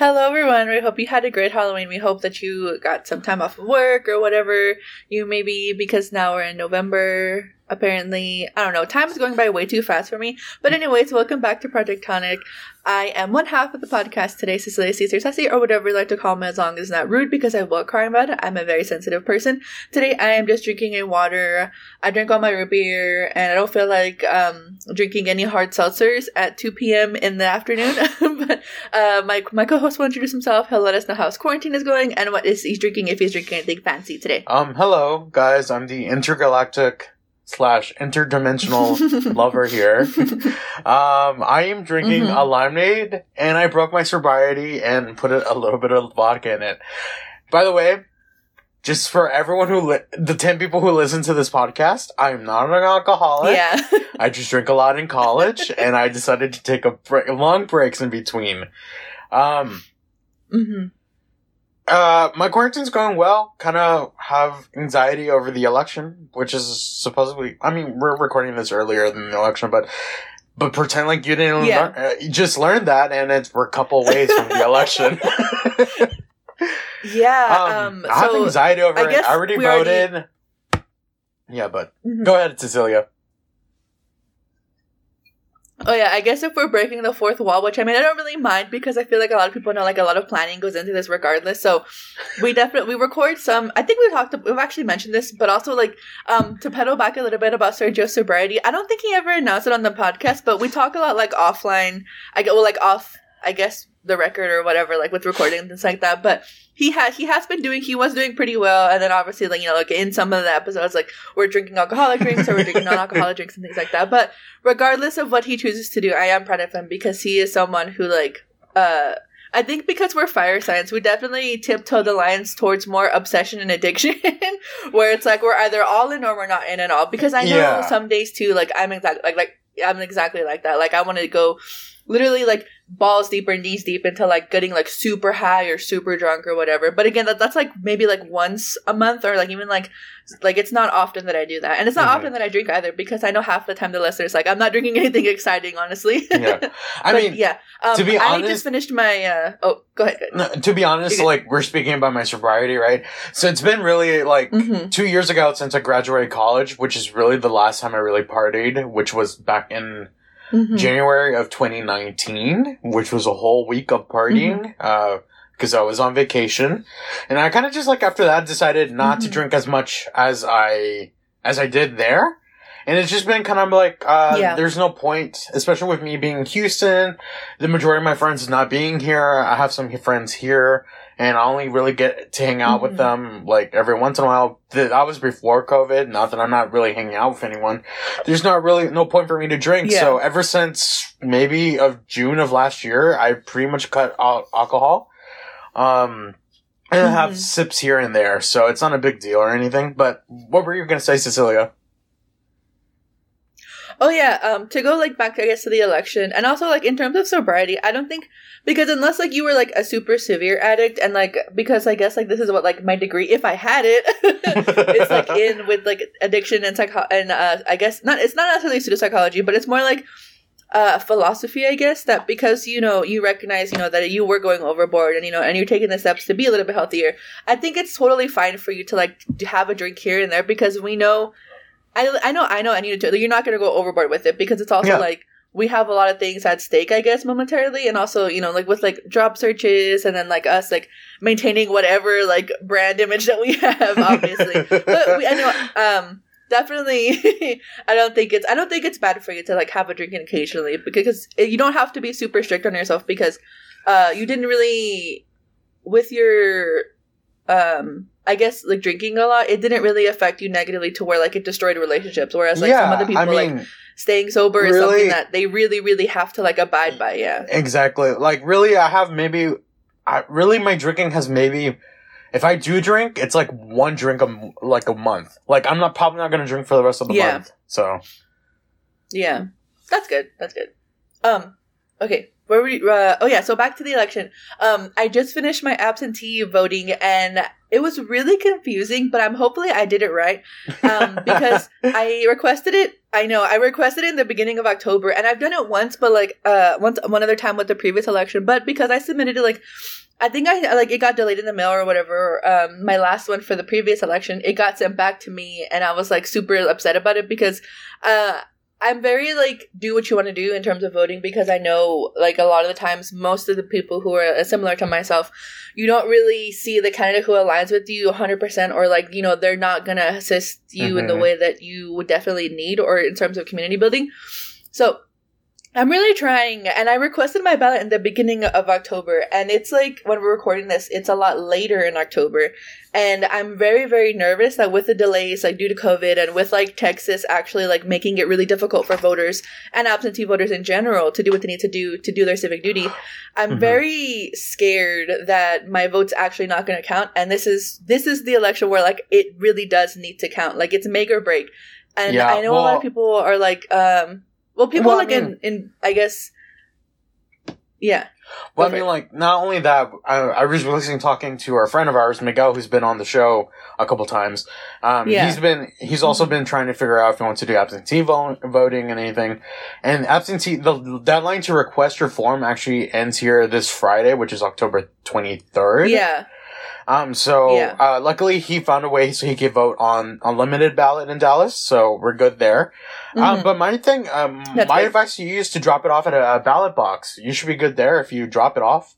Hello, everyone. We hope you had a great Halloween. We hope that you got some time off of work or whatever you may be, because now we're in November. Apparently, I don't know. Time is going by way too fast for me. But, anyways, welcome back to Project Tonic. I am one half of the podcast today, Cecilia Caesar Sassy, or whatever you like to call me, as long as it's not rude, because I will cry about it. I'm a very sensitive person. Today, I am just drinking a water. I drank all my root beer, and I don't feel like um, drinking any hard seltzers at 2 p.m. in the afternoon. but uh, my my co-host will introduce himself. He'll let us know how his quarantine is going and what is he's drinking if he's drinking anything fancy today. Um, hello guys, I'm the intergalactic slash interdimensional lover here. Um, I am drinking Mhm. a lemonade, and I broke my sobriety and put a, little bit of vodka in it. By the way, just for everyone who li- the ten people who listen to this podcast, I'm not an alcoholic. yeah. I just drink a lot in college, and I decided to take a break, long breaks in between. Um, hmm uh, my quarantine's going well. Kind of have anxiety over the election, which is supposedly. I mean, we're recording this earlier than the election, but but pretend like you didn't. Yeah. learn, uh, you just learned that, and it's we're a couple ways from the election. Yeah. um, Um, I have so, anxiety over I it. I already we already- voted. Yeah, but Mhm. go ahead, Cecilia. Oh yeah, I guess if we're breaking the fourth wall, which I mean I don't really mind because I feel like a lot of people know like a lot of planning goes into this regardless. So we definitely we record some. I think we talked. We've actually mentioned this, but also like um to pedal back a little bit about Sergio's sobriety. I don't think he ever announced it on the podcast, but we talk a lot like offline. I get well like off. I guess the record or whatever, like with recording and things like that. But he had he has been doing he was doing pretty well, and then obviously like you know like in some of the episodes like we're drinking alcoholic drinks or we're drinking non-alcoholic drinks and things like that. But regardless of what he chooses to do, I am proud of him because he is someone who like uh I think because we're fire signs, we definitely tiptoe the lines towards more obsession and addiction, where it's like we're either all in or we're not in at all. Because I know Yeah. some days too, like I'm exactly like like I'm exactly like that. Like I want to go literally like balls deep or knees deep into like getting like super high or super drunk or whatever. But again, that, that's like maybe like once a month or like even like like it's not often that I do that, and it's not Mhm. often that I drink either because I know half the time the listeners like I'm not drinking anything exciting, honestly. Yeah. I But mean, yeah. Um, to be I honest- just finished my. uh Oh, go ahead. no, to be honest, like we're speaking about my sobriety, right? So it's been really like Mm-hmm. two years ago since I graduated college, which is really the last time I really partied, which was back in Mm-hmm. January of 2019, which was a whole week of partying, uh, because I was on vacation. And I kind of just like after that decided not to Mhm. drink as much as I, as I did there. And it's just been kind of like, uh, Yeah. there's no point, especially with me being in Houston, the majority of my friends not being here. I have some friends here and I only really get to hang out Mhm. with them like every once in a while. Th- That was before COVID. Not that I'm not really hanging out with anyone. There's not really no point for me to drink. Yeah. So ever since maybe of June of last year, I pretty much cut out alcohol. Um, and I have Mhm. sips here and there, so it's not a big deal or anything. But what were you gonna say, Cecilia? Oh yeah, um, to go like back, I guess, to the election, and also like in terms of sobriety, I don't think because unless like you were like a super severe addict, and like because I guess like this is what like my degree, if I had it, it's like in with like addiction and psycho and uh, I guess not. It's not necessarily pseudopsychology, but it's more like uh philosophy, I guess. That because you know you recognize you know that you were going overboard, and you know, and you're taking the steps to be a little bit healthier. I think it's totally fine for you to like have a drink here and there because we know. I, I know I know I need to you're not going to go overboard with it because it's also Yeah. like we have a lot of things at stake I guess momentarily and also you know like with like job searches and then like us like maintaining whatever like brand image that we have obviously but we, I know um definitely I don't think it's I don't think it's bad for you to like have a drink occasionally because you don't have to be super strict on yourself because uh you didn't really with your um I guess like drinking a lot, it didn't really affect you negatively to where like it destroyed relationships. Whereas like some other people I mean, like staying sober is something that they really, really have to like abide by. Yeah. exactly. Like, really, I have maybe, I really, my drinking has maybe, if I do drink, it's like one drink a like a month. Like, I'm not probably not gonna drink for the rest of the Yeah. month. So, Yeah. That's good. That's good. Um, okay. Where we? Uh, oh yeah. So back to the election. Um, I just finished my absentee voting, and it was really confusing. But I'm hopefully I did it right, um, because I requested it. I know I requested it in the beginning of October, and I've done it once, but like uh, once one other time with the previous election. But because I submitted it like I think I like it got delayed in the mail or whatever. Um, my last one for the previous election, it got sent back to me, and I was like super upset about it because uh, I'm very like do what you want to do in terms of voting because I know like a lot of the times most of the people who are similar to myself, you don't really see the candidate who aligns with you 100% or like you know they're not gonna assist you mm-hmm. in the mm-hmm. way that you would definitely need or in terms of community building. So I'm really trying, and I requested my ballot in the beginning of October, and it's like when we're recording this, it's a lot later in October, and I'm very, very nervous that with the delays, like due to COVID, and with like Texas actually like making it really difficult for voters and absentee voters in general to do what they need to do to do their civic duty, I'm mm-hmm. very scared that my vote's actually not going to count, and this is this is the election where like it really does need to count, like it's make or break, and yeah, I know well, a lot of people are like, um well, people well, like I mean, in in I guess, yeah. Well, I mean, like not only that, I, I was listening talking to our friend of ours, Miguel, who's been on the show a couple times. Um, yeah. he's been he's also been trying to figure out if he wants to do absentee vo- voting and anything. And absentee the deadline to request your form actually ends here this Friday, which is October twenty third. Yeah. Um, so, yeah. uh, luckily he found a way so he could vote on a limited ballot in Dallas. So we're good there. Um, mm-hmm. Um, but my thing, um, That's my good. advice to you is to drop it off at a, a ballot box. You should be good there if you drop it off.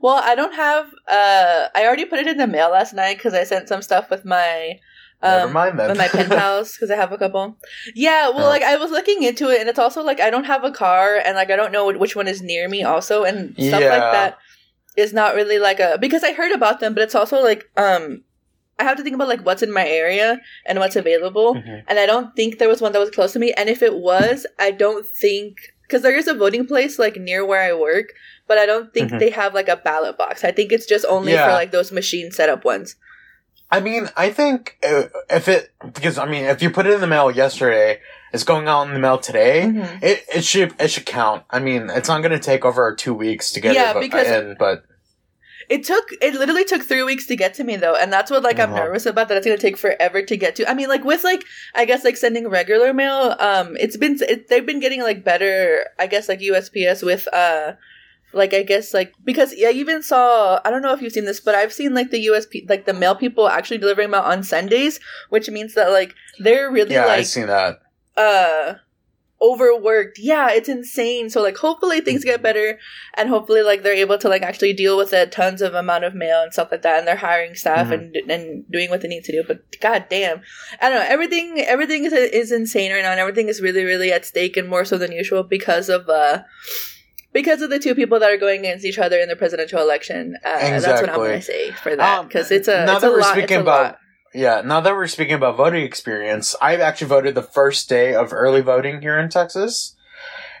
Well, I don't have, uh, I already put it in the mail last night because I sent some stuff with my, um, Never mind then. with my pen pals because I have a couple. Yeah, well, oh. like I was looking into it, and it's also like I don't have a car, and like I don't know which one is near me, also, and stuff yeah. like that is not really like a because I heard about them, but it's also like um I have to think about like what's in my area and what's available, mm-hmm. and I don't think there was one that was close to me. And if it was, I don't think because there is a voting place like near where I work, but I don't think mm-hmm. they have like a ballot box. I think it's just only yeah. for like those machine setup ones. I mean, I think uh, if it because I mean, if you put it in the mail yesterday, it's going out in the mail today. Mm-hmm. It it should it should count. I mean, it's not going to take over two weeks to get yeah, it because in, but it took it literally took three weeks to get to me though, and that's what like uh-huh. I'm nervous about that it's gonna take forever to get to. I mean, like with like I guess like sending regular mail, um, it's been it, they've been getting like better. I guess like USPS with uh like I guess like because I even saw I don't know if you've seen this, but I've seen like the USP like the mail people actually delivering mail on Sundays, which means that like they're really yeah, like I've seen that. Uh overworked. Yeah, it's insane. So like hopefully things get better and hopefully like they're able to like actually deal with a tons of amount of mail and stuff like that and they're hiring staff mm-hmm. and and doing what they need to do. But god damn. I don't know. Everything everything is is insane right now and everything is really really at stake and more so than usual because of uh because of the two people that are going against each other in the presidential election. Uh, exactly. That's what I'm going to say for that because um, it's a now it's that a we're lot, speaking about yeah now that we're speaking about voting experience, I've actually voted the first day of early voting here in Texas.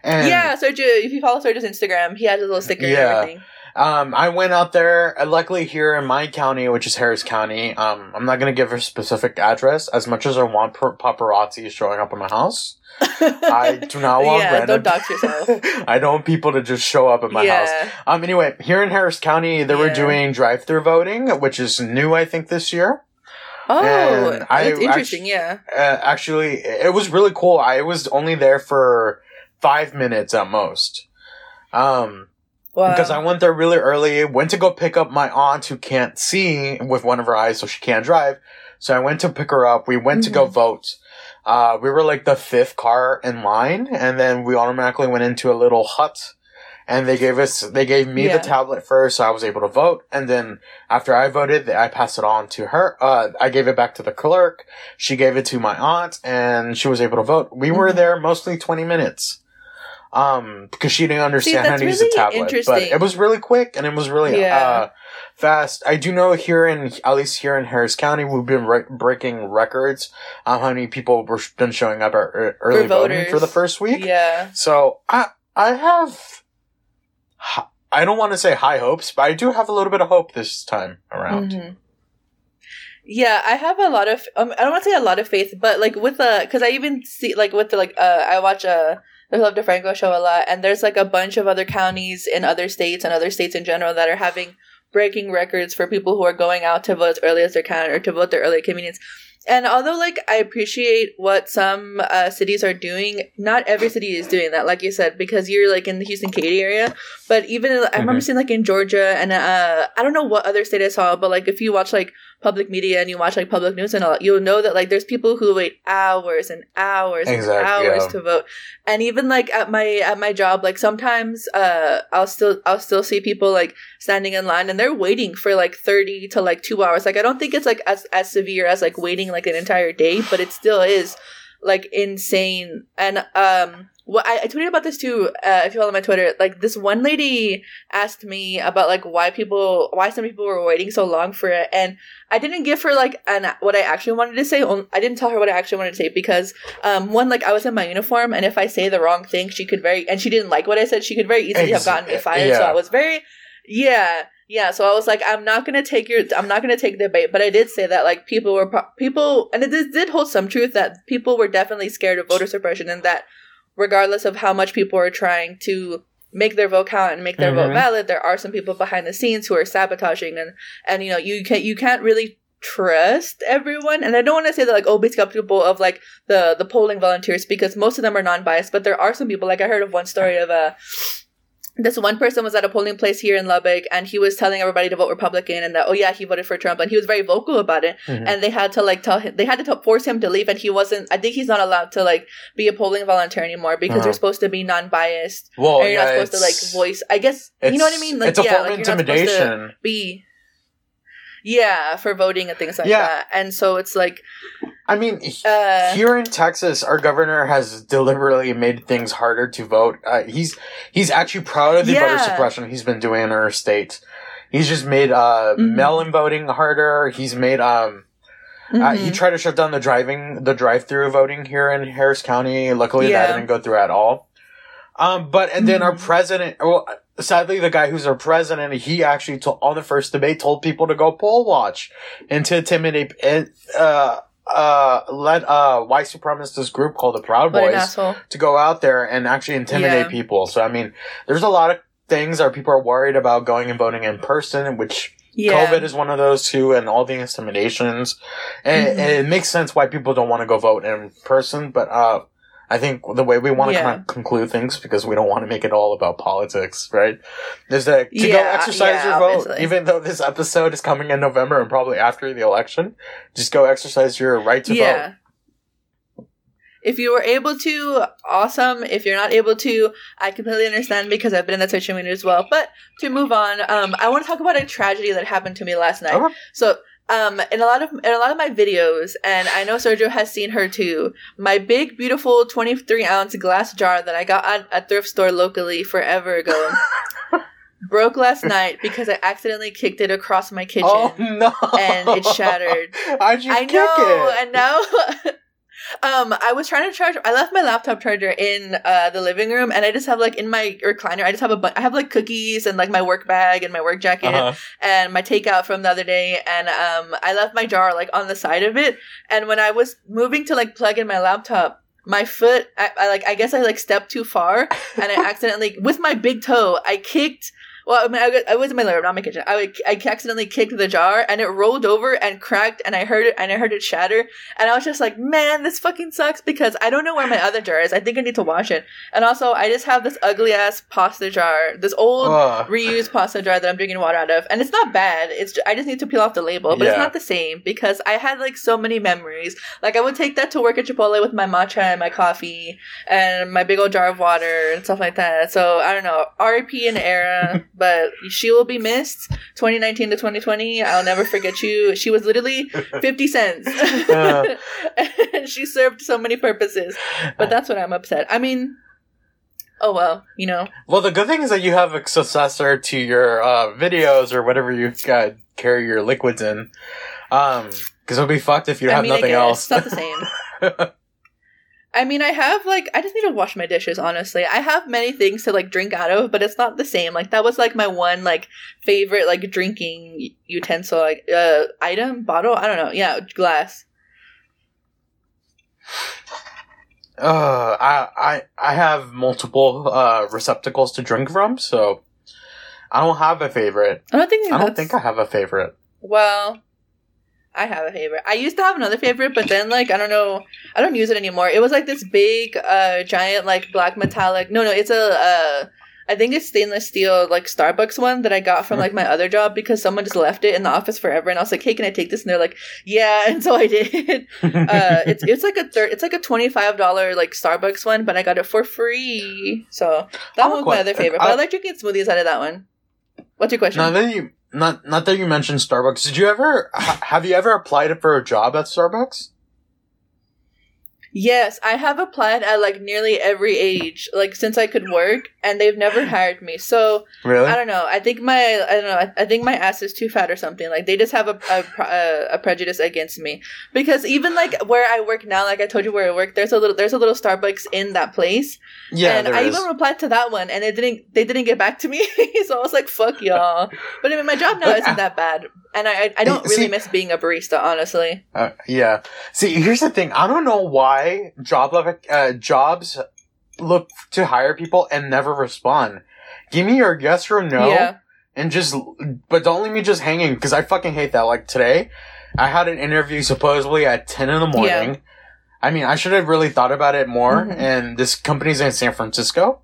And yeah, Sergio, if you follow Sergio's Instagram, he has a little sticker yeah. and everything. Um, I went out there, uh, luckily here in my county, which is Harris County. Um, I'm not going to give a specific address as much as I want paparazzi showing up at my house. I do not want yeah, random. Don't dox yourself. I don't want people to just show up at my yeah. house. Um. Anyway, here in Harris County, they yeah. were doing drive-through voting, which is new, I think, this year. Oh, and that's interesting. yeah. Uh, actually, it was really cool. I was only there for five minutes at most. Um. Wow. Because I went there really early, went to go pick up my aunt who can't see with one of her eyes, so she can't drive. So I went to pick her up. We went mm-hmm. to go mm-hmm. vote. Uh, we were like the fifth car in line, and then we automatically went into a little hut, and they gave us, they gave me yeah. the tablet first, so I was able to vote, and then after I voted, I passed it on to her. Uh, I gave it back to the clerk. She gave it to my aunt, and she was able to vote. We mm-hmm. were there mostly twenty minutes um, because she didn't understand See, how to really use a tablet. But it was really quick and it was really yeah. uh, fast. I do know here in at least here in Harris County, we've been re- breaking records on how many people were been showing up at early for voting for the first week. Yeah. So I I have. I don't want to say high hopes, but I do have a little bit of hope this time around. Mm-hmm. Yeah, I have a lot of. Um, I don't want to say a lot of faith, but like with the, because I even see like with the like, uh, I watch a the Philip DeFranco show a lot, and there's like a bunch of other counties in other states and other states in general that are having breaking records for people who are going out to vote as early as they can or to vote their early convenience. And although, like, I appreciate what some uh, cities are doing, not every city is doing that, like you said, because you're like in the Houston Katy area. But even I remember Mhm. seeing like in Georgia, and uh, I don't know what other state I saw, but like if you watch like public media and you watch like public news and all, you'll know that like there's people who wait hours and hours Exactly, and hours yeah. to vote. And even like at my at my job, like sometimes uh, I'll still I'll still see people like standing in line and they're waiting for like 30 to like two hours like i don't think it's like as, as severe as like waiting like an entire day but it still is like insane and um what I, I tweeted about this too uh, if you follow my twitter like this one lady asked me about like why people why some people were waiting so long for it and i didn't give her like an what i actually wanted to say i didn't tell her what i actually wanted to say because um one like i was in my uniform and if i say the wrong thing she could very and she didn't like what i said she could very easily have gotten me fired so i was very yeah, yeah. So I was like, I'm not gonna take your, I'm not gonna take the bait. But I did say that like people were pro- people, and it did, did hold some truth that people were definitely scared of voter suppression, and that regardless of how much people are trying to make their vote count and make their vote Mhm. valid, there are some people behind the scenes who are sabotaging, and and you know you can you can't really trust everyone and i don't want to say that like oh be skeptical of like the the polling volunteers because most of them are non-biased but there are some people like i heard of one story of a this one person was at a polling place here in Lubbock and he was telling everybody to vote Republican and that, oh yeah, he voted for Trump and he was very vocal about it. Mhm. And they had to like tell him, they had to t- force him to leave and he wasn't, I think he's not allowed to like be a polling volunteer anymore because Uh-huh. you're supposed to be non-biased Well, you're yeah, not supposed to like voice, I guess, you know what I mean? Like, it's a yeah, form like, of you're not supposed to intimidation. be, yeah, for voting and things like Yeah. that. And so it's like, I mean, uh, here in Texas, our governor has deliberately made things harder to vote. Uh, he's he's actually proud of the voter suppression he's been doing in our state. He's just made uh, Mhm. mail-in voting harder. He's made um, uh, he mhm. tried to shut down the driving the drive-through voting here in Harris County. Luckily, Yeah. that didn't go through at all. Um, but and then our Mhm. president, well, sadly, the guy who's our president, he actually to- on the first debate told people to go poll watch and to intimidate and uh uh led uh white supremacist group called the Proud Boys to go out there and actually intimidate Yeah. people. So I mean, there's a lot of things that people are worried about going and voting in person, which Yeah. COVID is one of those too, and all the intimidations. And, Mhm. and it makes sense why people don't want to go vote in person, but uh, I think the way we want to Yeah. kind of conclude things, because we don't want to make it all about politics, right? Is that to go exercise yeah, your vote, obviously. even though this episode is coming in November and probably after the election, just go exercise your right to vote. If you were able to, awesome. If you're not able to, I completely understand because I've been in that situation as well. But to move on, um, I want to talk about a tragedy that happened to me last night. Okay. So, um, in a lot of in a lot of my videos, and I know Sergio has seen her too. My big, beautiful 23 ounce glass jar that I got at a thrift store locally forever ago broke last night because I accidentally kicked it across my kitchen. Oh no! and it shattered. How'd you I kick know, it? and now, um, I was trying to charge. I left my laptop charger in uh the living room, and I just have like in my recliner. I just have a bu- I have like cookies and like my work bag and my work jacket Uh-huh. and my takeout from the other day, and um, I left my jar like on the side of it. And when I was moving to like plug in my laptop. My foot, I, I like, I guess I like stepped too far, and I accidentally, with my big toe, I kicked well, I mean, I, I was in my living room, not my kitchen. I, would- I accidentally kicked the jar, and it rolled over and cracked, and I heard it, and I heard it shatter, and I was just like, man, this fucking sucks because I don't know where my other jar is. I think I need to wash it, and also I just have this ugly ass pasta jar, this old reused pasta jar that I'm drinking water out of, and it's not bad. It's ju- I just need to peel off the label, but it's not the same because I had like so many memories. Like I would take that to work at Chipotle with my matcha and my coffee and my big old jar of water and stuff like that. So I don't know, RIP and era, but she will be missed. 2019 to 2020, I'll never forget you. She was literally 50 cents. Uh. and she served so many purposes. But that's what I'm upset. I mean, oh well, you know. Well, the good thing is that you have a successor to your uh, videos or whatever you've got carry your liquids in. Um, because it'll be fucked if you I have mean, nothing else. It's not the same. I mean, I have like I just need to wash my dishes. Honestly, I have many things to like drink out of, but it's not the same. Like that was like my one like favorite like drinking utensil like uh item bottle. I don't know. Yeah, glass. Uh, I I I have multiple uh receptacles to drink from, so I don't have a favorite. I don't think I don't that's- think I have a favorite. Well, I have a favorite. I used to have another favorite, but then like I don't know, I don't use it anymore. It was like this big, uh, giant like black metallic. No, no, it's a. Uh, I think it's stainless steel like Starbucks one that I got from like my other job because someone just left it in the office forever, and I was like, "Hey, can I take this?" And they're like, "Yeah," and so I did. uh, it's it's like a third. It's like a twenty five dollar like Starbucks one, but I got it for free. So that I'm one was my other favorite. But I- I like drinking smoothies out of that one. What's your question? now that you not not that you mentioned Starbucks, did you ever ha- have you ever applied for a job at Starbucks? Yes, I have applied at like nearly every age, like since I could work, and they've never hired me. So Really? I don't know. I think my I don't know. I, I think my ass is too fat or something. Like they just have a a, a a prejudice against me because even like where I work now, like I told you where I work, there's a little there's a little Starbucks in that place, yeah, and I is. even replied to that one, and they didn't they didn't get back to me. so I was like, fuck y'all. But I mean, my job now isn't that bad, and I I, don't See- really miss being a barista, honestly. Uh, yeah. See, here's the thing. I don't know why job uh, jobs look to hire people and never respond. Give me your yes or no, Yeah. and just, but don't leave me just hanging because I fucking hate that. Like today, I had an interview supposedly at ten in the morning. I mean, I should have really thought about it more. Mhm. And this company's in San Francisco.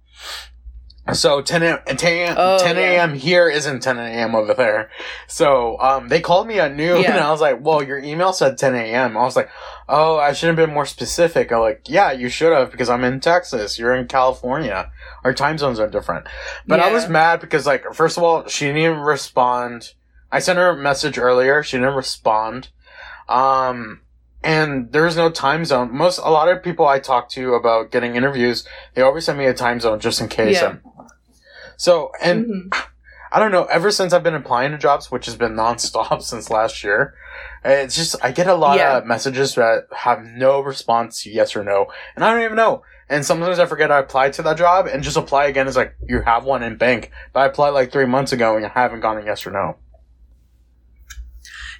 So 10 a.m. 10 a.m. Oh, 10 yeah. here isn't 10 a.m. over there. So, um, they called me at noon Yeah. and I was like, well, your email said 10 a.m. I was like, oh, I should have been more specific. I'm like, yeah, you should have because I'm in Texas. You're in California. Our time zones are different. But I was mad because like, first of all, she didn't even respond. I sent her a message earlier. She didn't respond. Um, and there's no time zone. Most, a lot of people I talk to about getting interviews, they always send me a time zone just in case. Yeah. So, and Mhm. I don't know, ever since I've been applying to jobs, which has been nonstop since last year, it's just, I get a lot Yeah. of messages that have no response, yes or no. And I don't even know. And sometimes I forget I applied to that job and just apply again. It's like, you have one in bank. But I applied like three months ago and I haven't gotten a yes or no.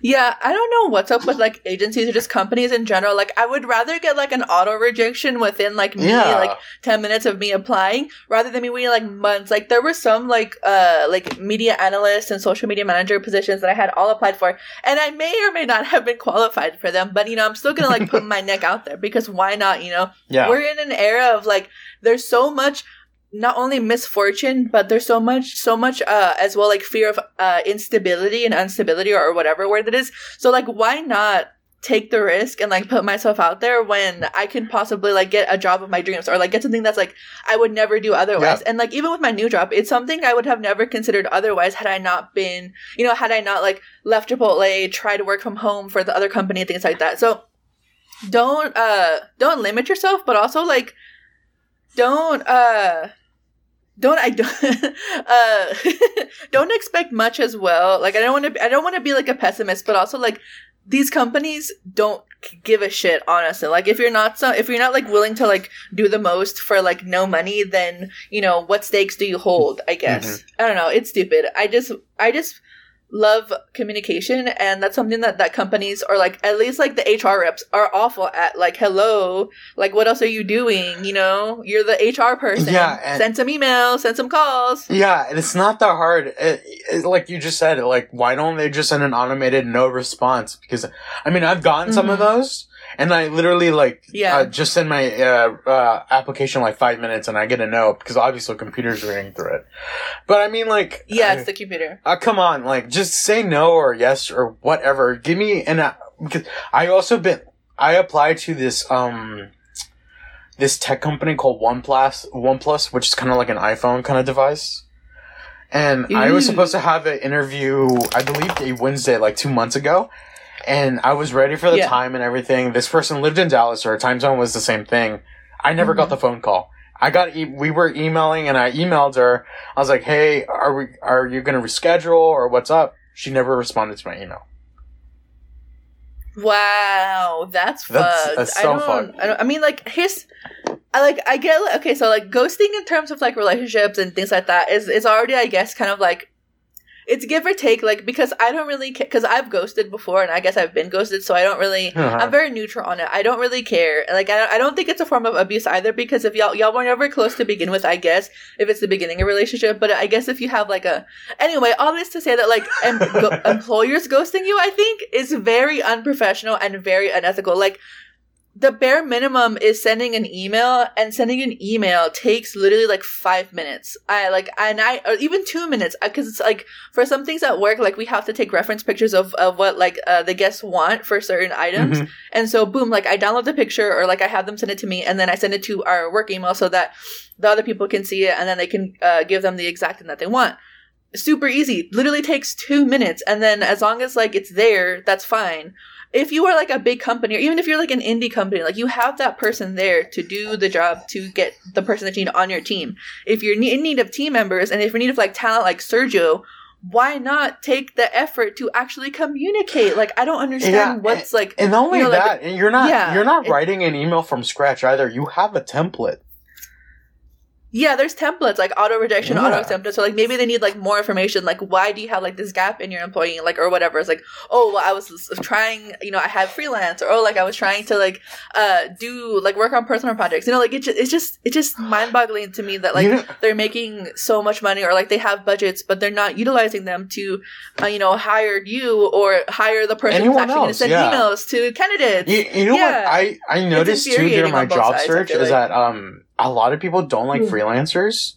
Yeah, I don't know what's up with like agencies or just companies in general. Like, I would rather get like an auto rejection within like me, Yeah. like ten minutes of me applying, rather than me waiting like months. Like, there were some like uh like media analyst and social media manager positions that I had all applied for, and I may or may not have been qualified for them. But you know, I'm still gonna like put my neck out there because why not? You know, Yeah. we're in an era of like there's so much not only misfortune but there's so much so much uh as well like fear of uh instability and instability or, or whatever word it is. So like why not take the risk and like put myself out there when i can possibly like get a job of my dreams or like get something that's like i would never do otherwise. And like even with my new job it's something i would have never considered otherwise had i not been you know had i not like left chipotle try to work from home for the other company and things like that. So don't uh don't limit yourself but also like don't uh don't I don't uh don't expect much as well. Like I don't want to I don't want to be like a pessimist, but also like these companies don't give a shit honestly. Like if you're not so if you're not like willing to like do the most for like no money, then you know what stakes do you hold? I guess I don't know. It's stupid. I just I just love communication and that's something that that companies or like at least like the hr reps are awful at like hello like what else are you doing you know you're the hr person Yeah, send some emails send some calls Yeah, and it's not that hard. It, it, like you just said, like why don't they just send an automated no response? Because I mean, I've gotten some of Mhm. those, and I literally like Yeah. uh, just send my uh, uh, application like five minutes, and I get a no because obviously the computer's reading through it. But I mean, like yeah it's the computer uh, come on, like just say no or yes or whatever. Give me an uh, because I also been I applied to this um this tech company called OnePlus OnePlus, which is kind of like an iPhone kind of device. And I was supposed to have an interview, I believe, a Wednesday, like two months ago. And I was ready for the Yeah. time and everything. This person lived in Dallas, or our time zone was the same thing. I never got Mhm. the phone call. I got e- we were emailing, and I emailed her. I was like, "Hey, are we are you going to reschedule or what's up?" She never responded to my email. wow that's That's- fucked that's I, so don't, fucked. I don't i mean like his i like i get okay so like ghosting in terms of like relationships and things like that is is already i guess kind of like it's give or take like because i don't really care because i've ghosted before and i guess i've been ghosted so i don't really Uh-huh. i'm very neutral on it. I don't really care. Like I, I don't think it's a form of abuse either because if y'all y'all were never close to begin with i guess if it's the beginning of a relationship but i guess if you have like a anyway all this to say that like em- go- employers ghosting you i think is very unprofessional and very unethical. Like the bare minimum is sending an email and sending an email takes literally like five minutes. I like and i or even two minutes because it's like for some things at work like we have to take reference pictures of, of what like uh, the guests want for certain items. Mhm. and so boom like i download the picture or like i have them send it to me and then i send it to our work email so that the other people can see it and then they can uh, give them the exact thing that they want. Super easy. Literally takes two minutes and then as long as like it's there that's fine if you are like a big company or even if you're like an indie company like you have that person there to do the job to get the person that you need on your team if you're in need of team members and if you're in need of like talent like sergio why not take the effort to actually communicate like i don't understand Yeah, what's like And only You know, like, that, you're not yeah, you're not it- writing an email from scratch either. You have a template. Yeah, there's templates like auto rejection, Yeah. auto acceptance. So like maybe they need like more information. Like why do you have like this gap in your employee, like or whatever? It's like oh, well, I was trying, you know, I had freelance, or oh, like I was trying to like uh do like work on personal projects. You know, like it just, it's just it's just mind boggling to me that like they're making so much money or like they have budgets, but they're not utilizing them to, uh, you know, hire you or hire the person who's Anyone actually going to send yeah. emails to candidates. You, you know what I I noticed too during my job sides, search feel is that um a lot of people don't like Mm. freelancers,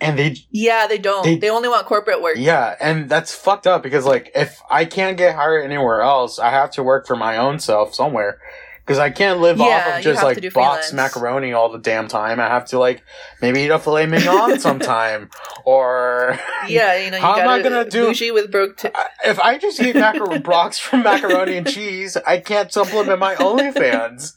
and they yeah, they don't. They- They, only want corporate work. yeah, and that's fucked up because like if I can't get hired anywhere else, I have to work for my own self somewhere. Because I can't live Yeah, off of just like box macaroni all the damn time. I have to like maybe eat a filet mignon sometime, or Yeah, you know, you How am I gonna do- bougie with broke. T- if I just eat macar- blocks from macaroni and cheese, I can't supplement my OnlyFans.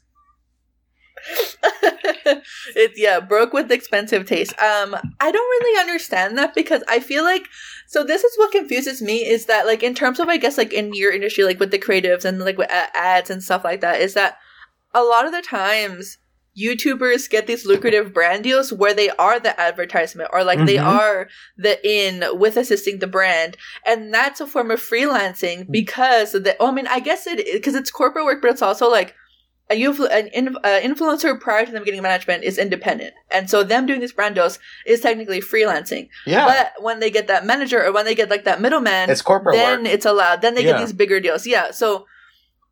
it's yeah, broke with expensive taste. Um, I don't really understand that because I feel like so this is what confuses me is that like in terms of I guess like in your industry like with the creatives and like with ads and stuff like that is that a lot of the times YouTubers get these lucrative brand deals where they are the advertisement or like they Mhm. are the in with assisting the brand and that's a form of freelancing because the oh, I mean I guess it because it's corporate work but it's also like an in, uh, influencer prior to them getting management is independent, and so them doing these brand deals is technically freelancing. Yeah, But when they get that manager or when they get like that middleman, it's corporate then work. it's allowed. Then they Yeah. get these bigger deals. Yeah. So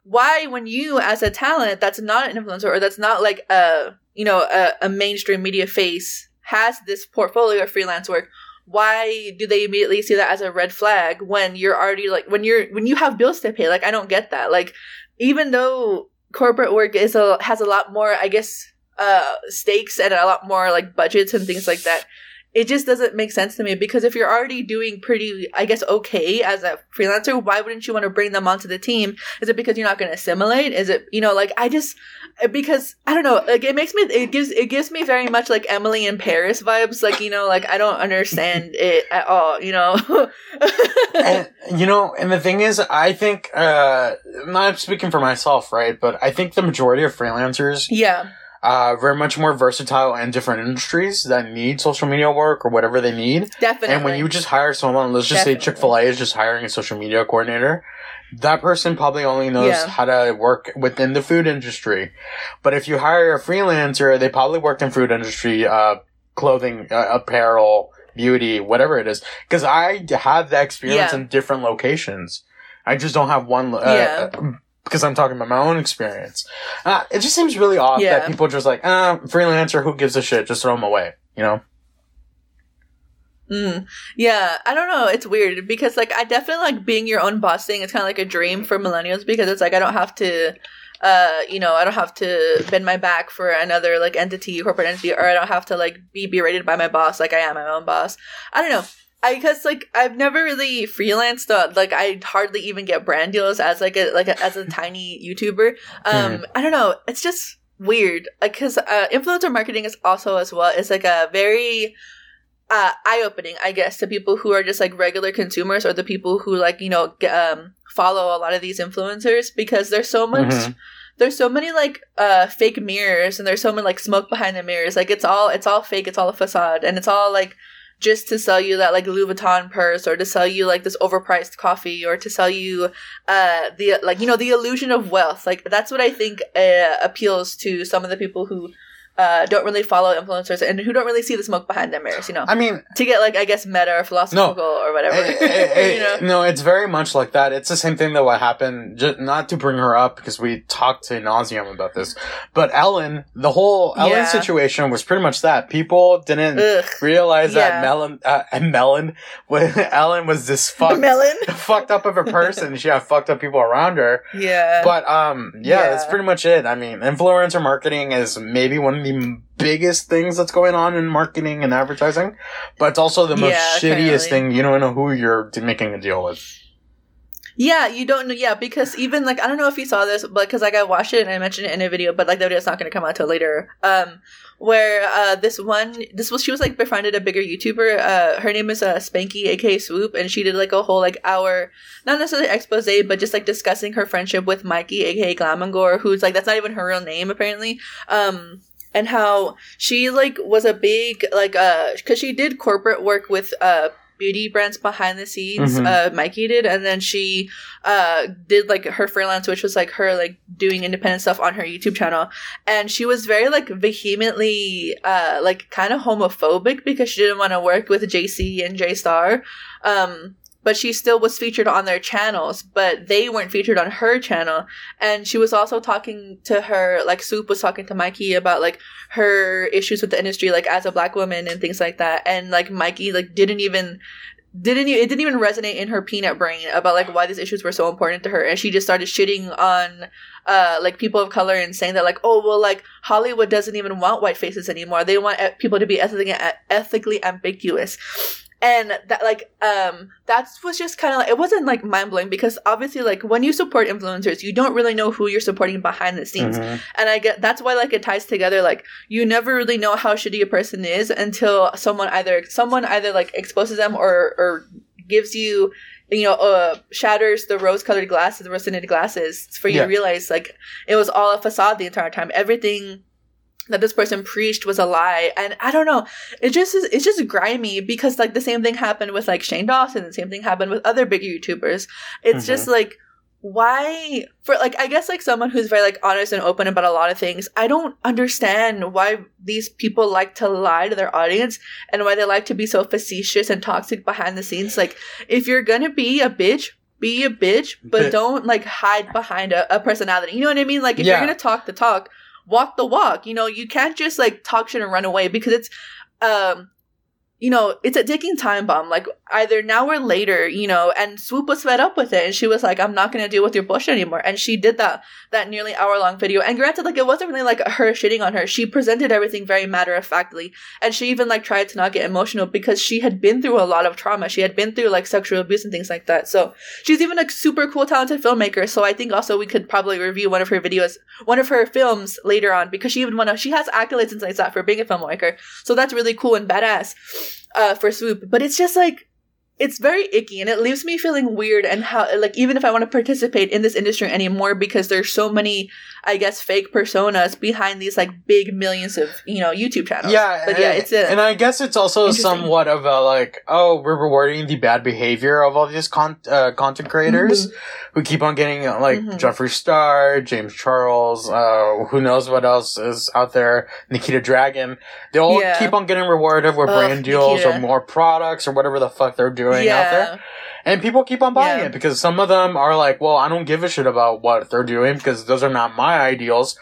why, when you as a talent that's not an influencer or that's not like a you know a, a mainstream media face has this portfolio of freelance work? Why do they immediately see that as a red flag when you're already like when you're when you have bills to pay? Like I don't get that. Like even though corporate work is a has a lot more, I guess, uh, stakes and a lot more like budgets and things like that. It just doesn't make sense to me because if you're already doing pretty, I guess, okay as a freelancer, why wouldn't you want to bring them onto the team? Is it because you're not going to assimilate? Is it, you know, like I just because I don't know, like it makes me, it gives, it gives me very much like Emily in Paris vibes. Like you know, like I don't understand it at all. You know. and you know, and the thing is, I think uh, I'm not speaking for myself, right? But I think the majority of freelancers yeah. Uh, very much more versatile and different industries that need social media work or whatever they need. Definitely. And when you just hire someone, let's just say Chick Fil A is just hiring a social media coordinator. That person probably only knows Yeah. how to work within the food industry. But if you hire a freelancer, they probably worked in food industry, uh, clothing, uh, apparel, beauty, whatever it is. Because I have that experience Yeah. in different locations. I just don't have one. Uh, Yeah. Because I'm talking about my own experience. Uh, it just seems really odd Yeah. that people just like, uh, freelancer, who gives a shit? Just throw them away, you know? Mm. Yeah, I don't know. It's weird because like I definitely like being your own boss thing. It's kind of like a dream for millennials because it's like I don't have to, uh, you know, I don't have to bend my back for another like entity, corporate entity, or I don't have to like be berated by my boss like I am my own boss. I don't know. I because like I've never really freelanced. Uh, like I hardly even get brand deals as like a like a, as a tiny YouTuber. Um, I don't know. It's just weird because uh, influencer marketing is also as well. It's like a very uh, eye-opening, I guess, to people who are just like regular consumers or the people who like you know g- um, follow a lot of these influencers because there's so much. Mhm. There's so many like uh fake mirrors and there's so many like smoke behind the mirrors. Like it's all it's all fake. It's all a facade and it's all like just to sell you that like Louis Vuitton purse or to sell you like this overpriced coffee or to sell you uh the like you know the illusion of wealth. Like that's what I think uh, appeals to some of the people who uh, don't really follow influencers and who don't really see the smoke behind their mirrors, you know, I mean, to get like I guess meta or philosophical or whatever. Eh, eh, you know? No, it's very much like that. It's the same thing that what happened. Just not to bring her up because we talked to nauseum about this, but Ellen, the whole Ellen Yeah. situation was pretty much that. People didn't Ugh. realize Yeah. that Melon, uh, and Melon, when Ellen was this fucked, Melon. fucked up of a person. she had fucked up people around her. Yeah. But um, yeah, Yeah. that's pretty much it. I mean, influencer marketing is maybe one of the biggest things that's going on in marketing and advertising, but it's also the most Yeah, shittiest thing. You don't know who you're making a deal with. Yeah, you don't know. Yeah, because even like I don't know if you saw this, but because like I watched it and I mentioned it in a video, but like the video's not going to come out till later. Um, where uh this one, this was she was like befriended a bigger YouTuber. Uh, her name is uh Spanky, aka Swoop, and she did like a whole like hour, not necessarily expose, but just like discussing her friendship with Mykie, aka Glam&Gore, who's like that's not even her real name apparently. Um. And how she like was a big like uh because she did corporate work with uh beauty brands behind the scenes Mhm. uh mykie did and then she uh did like her freelance which was like her like doing independent stuff on her youtube channel and she was very like vehemently uh like kind of homophobic because she didn't want to work with jc and j star um but she still was featured on their channels but they weren't featured on her channel. And she was also talking to her like swoop was talking to mykie about like her issues with the industry like as a black woman and things like that. And like mykie like didn't even didn't it didn't even resonate in her peanut brain about like why these issues were so important to her. And she just started shitting on uh like people of color and saying that like oh well like hollywood doesn't even want white faces anymore. They want people to be ethically ethically ambiguous and that like um that was just kind of like it wasn't like mind-blowing because obviously like when you support influencers you don't really know who you're supporting behind the scenes Mhm. and I get that's why like it ties together. Like you never really know how shitty a person is until someone either someone either like exposes them or or gives you you know uh shatters the rose colored glasses, the rose tinted glasses for you Yeah. to realize like it was all a facade the entire time. Everything that this person preached was a lie. And i don't know. It just is it's just grimy because like the same thing happened with like shane dawson the same thing happened with other big youtubers. It's Mhm. just like why for like i guess like someone who's very like honest and open about a lot of things i don't understand why these people like to lie to their audience and why they like to be so facetious and toxic behind the scenes. Like if you're gonna be a bitch be a bitch but But- don't like hide behind a, a personality. You know what i mean? Like if Yeah. you're gonna talk the talk walk the walk. You know you can't just like talk shit and run away because it's um you know, it's a ticking time bomb. Like either now or later, you know. And Swoop was fed up with it, and she was like, "I'm not to deal with your bullshit anymore." And she did that that nearly hour long video. And granted, like it wasn't really like her shitting on her. She presented everything very matter of factly, and she even like tried to not get emotional because she had been through a lot of trauma. She had been through like sexual abuse and things like that. So she's even a super cool, talented filmmaker. So I think also we could probably review one of her videos, one of her films later on because she even won. A, she has accolades and things like that for being a filmmaker. So that's really cool and badass uh, for Swoop. But it's just like it's very icky and it leaves me feeling weird and how like even if I want to participate in this industry anymore because there's so many I guess fake personas behind these like big millions of you know YouTube channels. Yeah, but yeah, and- it's a and I guess it's also somewhat of a like, oh, we're rewarding the bad behavior of all these con- uh, content creators who keep on getting uh, like Mhm. Jeffree Star, James Charles, uh, who knows what else is out there, Nikita Dragun. They all Yeah. keep on getting rewarded with Ugh, brand deals or more products or whatever the fuck they're doing yeah. out there. And people keep on buying Yeah. it because some of them are like, well, I don't give a shit about what they're doing because those are not my ideals.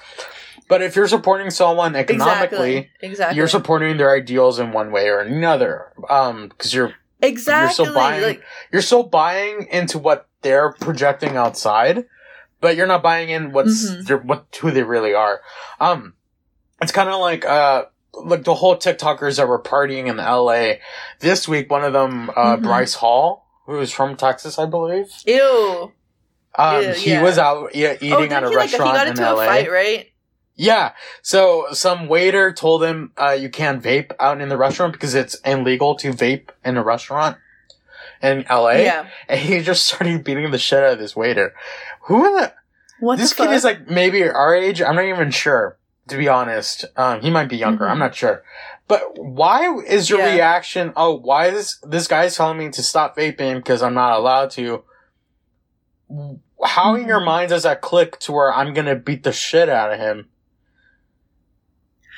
But if you're supporting someone economically, Exactly. Exactly. you're supporting their ideals in one way or another. Um, because you're exactly you're still buying- like you're still buying into what they're projecting outside, but you're not buying in what's Mhm. their, what who they really are. Um, it's kind of like uh. Like the whole TikTokers that were partying in LA this week, one of them, uh, Mhm. Bryce Hall, who is from Texas, I believe. ew. Um, Ew, he yeah. was out yeah, eating oh, at a he, like, he restaurant got in into LA. a fight, right? Yeah. So some waiter told him, uh, you can't vape out in the restaurant because it's illegal to vape in a restaurant in LA. Yeah. And he just started beating the shit out of this waiter. Who in the, What this the kid fuck? is like maybe our age. I'm not even sure, to be honest. Um, he might be younger. Mhm. I'm not sure. But why is your Yeah. reaction? Oh, why is this guy's telling me to stop vaping because I'm not allowed to? How in your Mhm. mind does that click to where I'm gonna beat the shit out of him?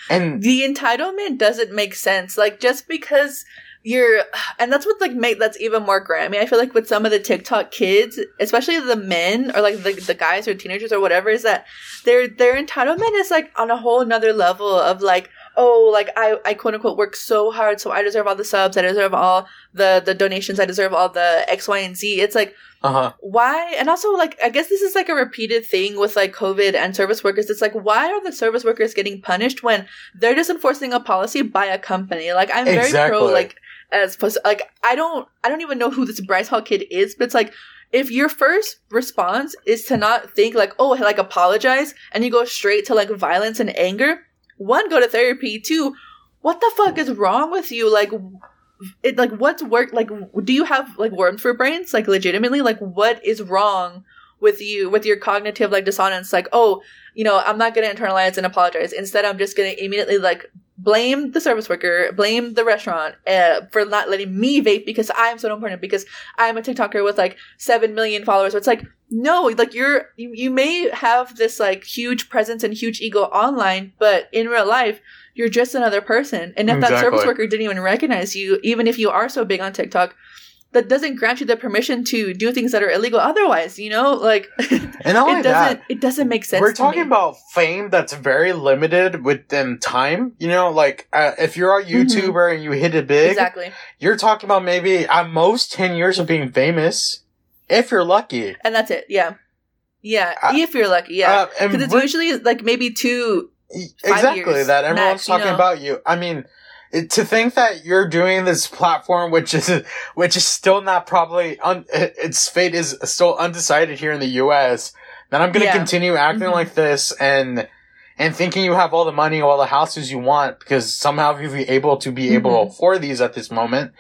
And the entitlement doesn't make sense. Like just because you're, and that's what like make that's even more Grammy. I feel like with some of the TikTok kids, especially the men or like the, the guys or teenagers or whatever, is that their their entitlement is like on a whole nother level of like, oh, like I I quote unquote work so hard, so I deserve all the subs, I deserve all the the donations, I deserve all the X, Y, and Z. It's like uh huh. why and also like i guess this is like a repeated thing with like covid and service workers it's like why are the service workers getting punished when they're just enforcing a policy by a company like i'm very pro like as opposed like i don't i don't even know who this bryce hall kid is but it's like if your first response is to not think like oh like apologize and you go straight to like violence and anger one go to therapy two what the fuck is wrong with you? Like it like what's work like do you have like worms for brains? Like legitimately? Like what is wrong with you with your cognitive like dissonance? Like oh you know i'm not gonna internalize and apologize. Instead i'm just gonna immediately like blame the service worker blame the restaurant uh, for not letting me vape because i'm so important because i'm a tiktoker with like 7 million followers it's like no like you're you, you may have this like huge presence and huge ego online but in real life you're just another person. And if that service worker didn't even recognize you, even if you are so big on TikTok, that doesn't grant you the permission to do things that are illegal otherwise, you know? Like And not only it doesn't that, it doesn't make sense. we're talking about fame that's very limited within time. You know, like uh, if you're a YouTuber and you hit it big, Mm-hmm. Exactly. you're talking about maybe at most 10 years of being famous if you're lucky And that's it. Yeah. Yeah. Uh, if you're lucky, yeah. Uh, Because it's usually like maybe two exactly years that everyone's max, you talking know? about you i mean to think that you're doing this platform which is which is still not probably un, its fate is still undecided here in the us then i'm going to Yeah. continue acting Mhm. like this and and thinking you have all the money all the houses you want because somehow you'll be able to be able Mhm. to afford these at this moment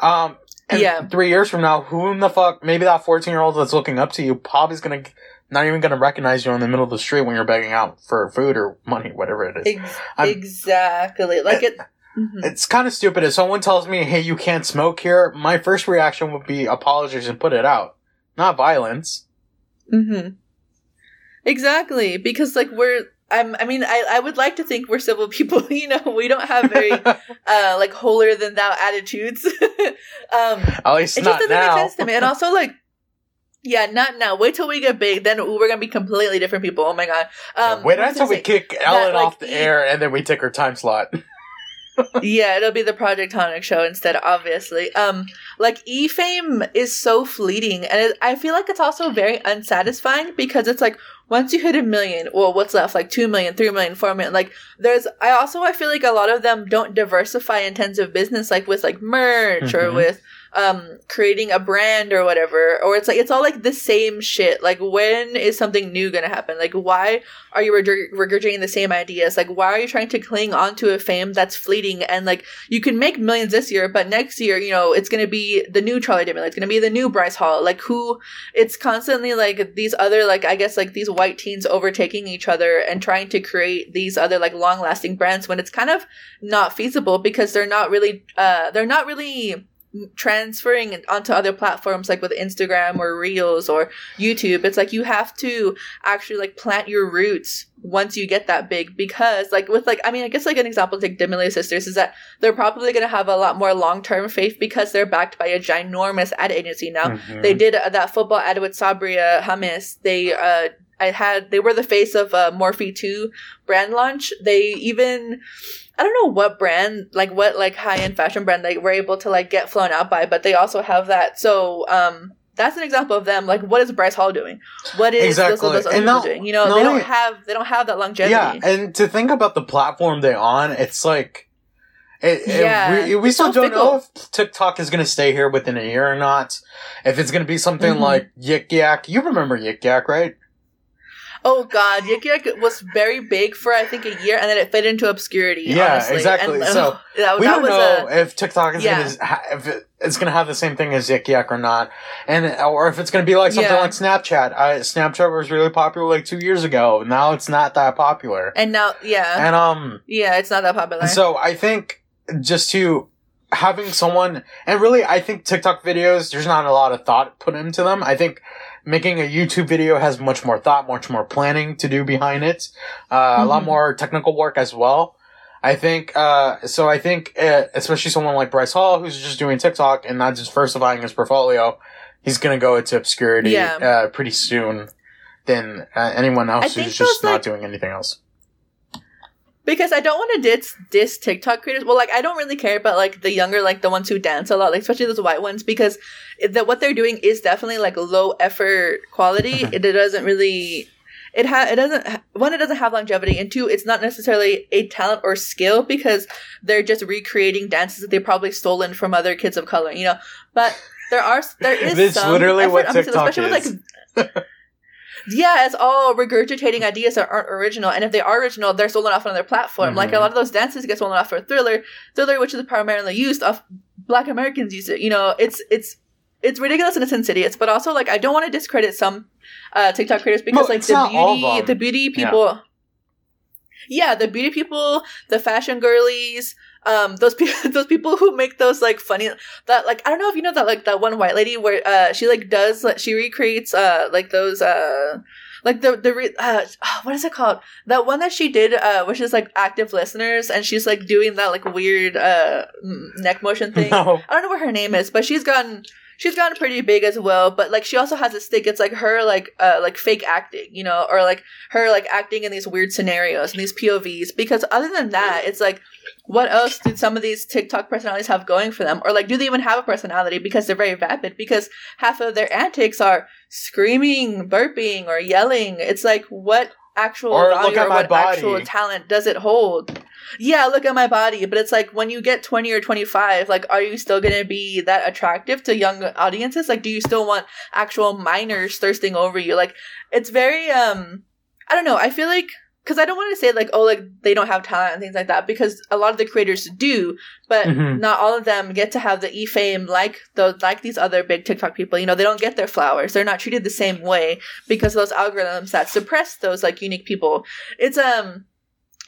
um Yeah. three years from now, who in the fuck, maybe that 14 year old that's looking up to you, probably is gonna, not even gonna recognize you in the middle of the street when you're begging out for food or money, whatever it is. ex- exactly. Like it mhm. It's kind of stupid. If someone tells me, hey, you can't smoke here, my first reaction would be apologies and put it out. Not violence. Mm-hmm. Exactly, because like we're. I'm, I mean, I, I would like to think we're civil people. You know, we don't have very uh like holier than thou attitudes. um, At least it just not doesn't now. make sense to me. And also, like, yeah, not now. Wait till we get big, then we're gonna be completely different people. Oh my god. Um, Wait was I until we kick Ellen like, off the air and then we take her time slot. Yeah, it'll be the Project Tonic show instead, obviously. Um, like E fame is so fleeting, and it, I feel like it's also very unsatisfying because it's like once you hit a million, well, what's left? Like two million, three million, four million. Like there's, I also I feel like a lot of them don't diversify intensive business, like with like merch or Mhm. with um creating a brand or whatever or it's like it's all like the same shit. Like when is something new gonna happen? Like why are you regurg- regurgitating the same ideas? Like why are you trying to cling onto a fame that's fleeting? And like you can make millions this year but next year you know it's gonna be the new Charli D'Amelio, it's gonna be the new bryce hall. Like who it's constantly like these other like i guess like these white teens overtaking each other and trying to create these other like long lasting brands when it's kind of not feasible because they're not really uh they're not really transferring it onto other platforms like with Instagram or Reels or YouTube. It's like you have to actually like plant your roots once you get that big because like with like I mean I guess like an example like D'Amelio sisters is that they're probably going to have a lot more long-term faith because they're backed by a ginormous ad agency now. Mhm. They did uh, that football ad with Sabra Hummus. They uh I had they were the face of uh, Morphe 2 brand launch. They even I don't know what brand, like what like high end fashion brand they were able to like get flown out by, but they also have that. So um that's an example of them. Like what is Bryce Hall doing? What is Exactly. those, those other And people doing? You know, they don't only- have they don't have that longevity. Yeah, and to think about the platform they're on, it's like, it, it- Yeah, we, we still so don't know if TikTok is going to stay here within a year or not. If it's going to be something Mhm. like Yik Yak. You remember Yik Yak, right? Oh God, Yik Yak was very big for I think a year, and then it faded into obscurity. Yeah, honestly. exactly. And, So, that, we that don't was know a if TikTok is Yeah. going to if it's going to have the same thing as Yik Yak or not, and or if it's going to be like something Yeah. like Snapchat. Uh, Snapchat was really popular like two years ago. Now it's not that popular, and now yeah and um, yeah it's not that popular. so I think just to having someone, and really, I think TikTok videos, there's not a lot of thought put into them. I think making a YouTube video has much more thought, much more planning to do behind it, uh, mm-hmm. a lot mm-hmm. more technical work as well. I think, uh, so I think, uh, especially someone like Bryce Hall, who's just doing TikTok and not just diversifying his portfolio, he's gonna go into obscurity, yeah. uh, pretty soon than uh, anyone else who's just not doing anything else because I don't want to diss diss TikTok creators. Well, like I don't really care about like the younger, like the ones who dance a lot, like especially those white ones, because that what they're doing is definitely like low effort quality. it, it doesn't really. It ha it doesn't one it doesn't have longevity and two it's not necessarily a talent or skill because they're just recreating dances that they probably stolen from other kids of color you know but there are there is this some literally effort, what TikTok especially is. With, like yeah, it's all regurgitating ideas that aren't original. And if they are original, they're stolen off another platform. Mm-hmm. Like a mm-hmm. lot of those dances get stolen off for Triller, Triller, which is primarily used off Black Americans use it. You know, it's it's it's ridiculous and it's insidious. But also, like, I don't want to discredit some uh, TikTok creators because, like, the beauty, the beauty people. Yeah. yeah, the beauty people, the fashion girlies, um those people those people who make those like funny that like i don't know if you know that like that one white lady where uh she like does like she recreates uh like those uh like the the re- uh, what is it called that one that she did uh which is like active listeners and she's like doing that like weird uh neck motion thing no. i don't know what her name is but she's gotten she's gotten pretty big as well but like she also has a stick it's like her like uh like fake acting you know or like her like acting in these weird scenarios and these povs because other than that it's like what else do some of these TikTok personalities have going for them? Or like, do they even have a personality because they're very vapid? Because half of their antics are screaming, burping, or yelling. It's like, what actual or value or what body. actual talent does it hold? Yeah, look at my body. But it's like, when you get 20 or 25, like, are you still going to be that attractive to young audiences? Like, do you still want actual minors thirsting over you? Like, it's very, um, I don't know. I feel like because I don't want to say like oh like they don't have talent and things like that because a lot of the creators do, but mm-hmm. not all of them get to have the e fame like those like these other big TikTok people. You know, they don't get their flowers. They're not treated the same way because of those algorithms that suppress those like unique people. It's um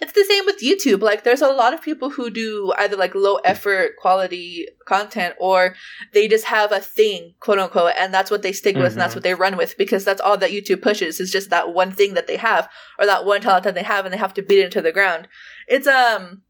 it's the same with YouTube. Like, there's a lot of people who do either like low effort quality content or they just have a thing, quote unquote, and that's what they stick with mm-hmm. and that's mm-hmm. what they run with because that's all that YouTube pushes is just that one thing that they have or that one talent that they have and they have to beat it into the ground. It's, um,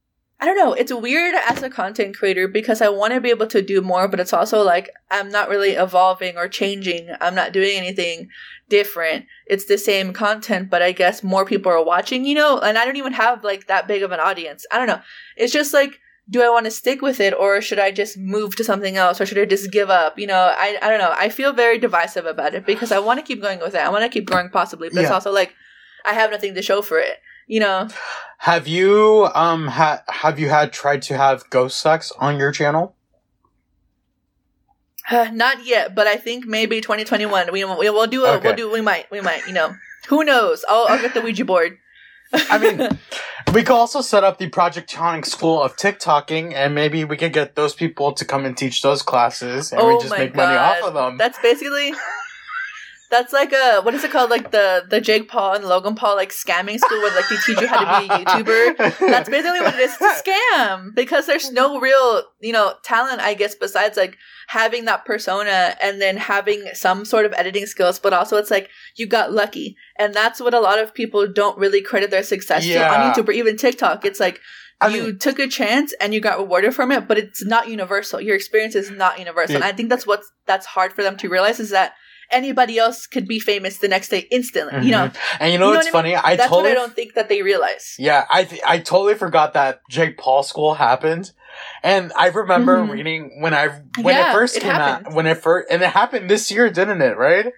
I don't know. It's weird as a content creator because I want to be able to do more, but it's also like I'm not really evolving or changing. I'm not doing anything different. It's the same content, but I guess more people are watching, you know, and I don't even have like that big of an audience. I don't know. It's just like, do I want to stick with it or should I just move to something else or should I just give up? You know, I, I don't know. I feel very divisive about it because I want to keep going with it. I want to keep growing possibly, but yeah. it's also like I have nothing to show for it you know. Have you um ha- have you had tried to have ghost sex on your channel? Uh, not yet, but I think maybe 2021 we we will do a, okay. we'll do we might we might you know who knows I'll I'll get the Ouija board. I mean, we could also set up the Project Tonic School of TikToking, and maybe we could get those people to come and teach those classes, and oh we just make God. money off of them. That's basically that's like a what is it called? Like the the Jake Paul and Logan Paul like scamming school where like they teach you how to be a YouTuber. That's basically what it is to scam because there's no real you know talent I guess besides like having that persona and then having some sort of editing skills, but also it's like you got lucky, and that's what a lot of people don't really credit their success yeah. to on YouTube or even TikTok. It's like. I you mean, took a chance and you got rewarded from it, but it's not universal. Your experience is not universal. And I think that's what's that's hard for them to realize is that anybody else could be famous the next day instantly. Mm-hmm. You know, and you know you what's funny? I, mean? I That's totally what I don't think that they realize. Yeah, I th- I totally forgot that Jake Paul school happened. And I remember mm-hmm. reading when I when yeah, it first came happened. out when it first and it happened this year, didn't it? Right?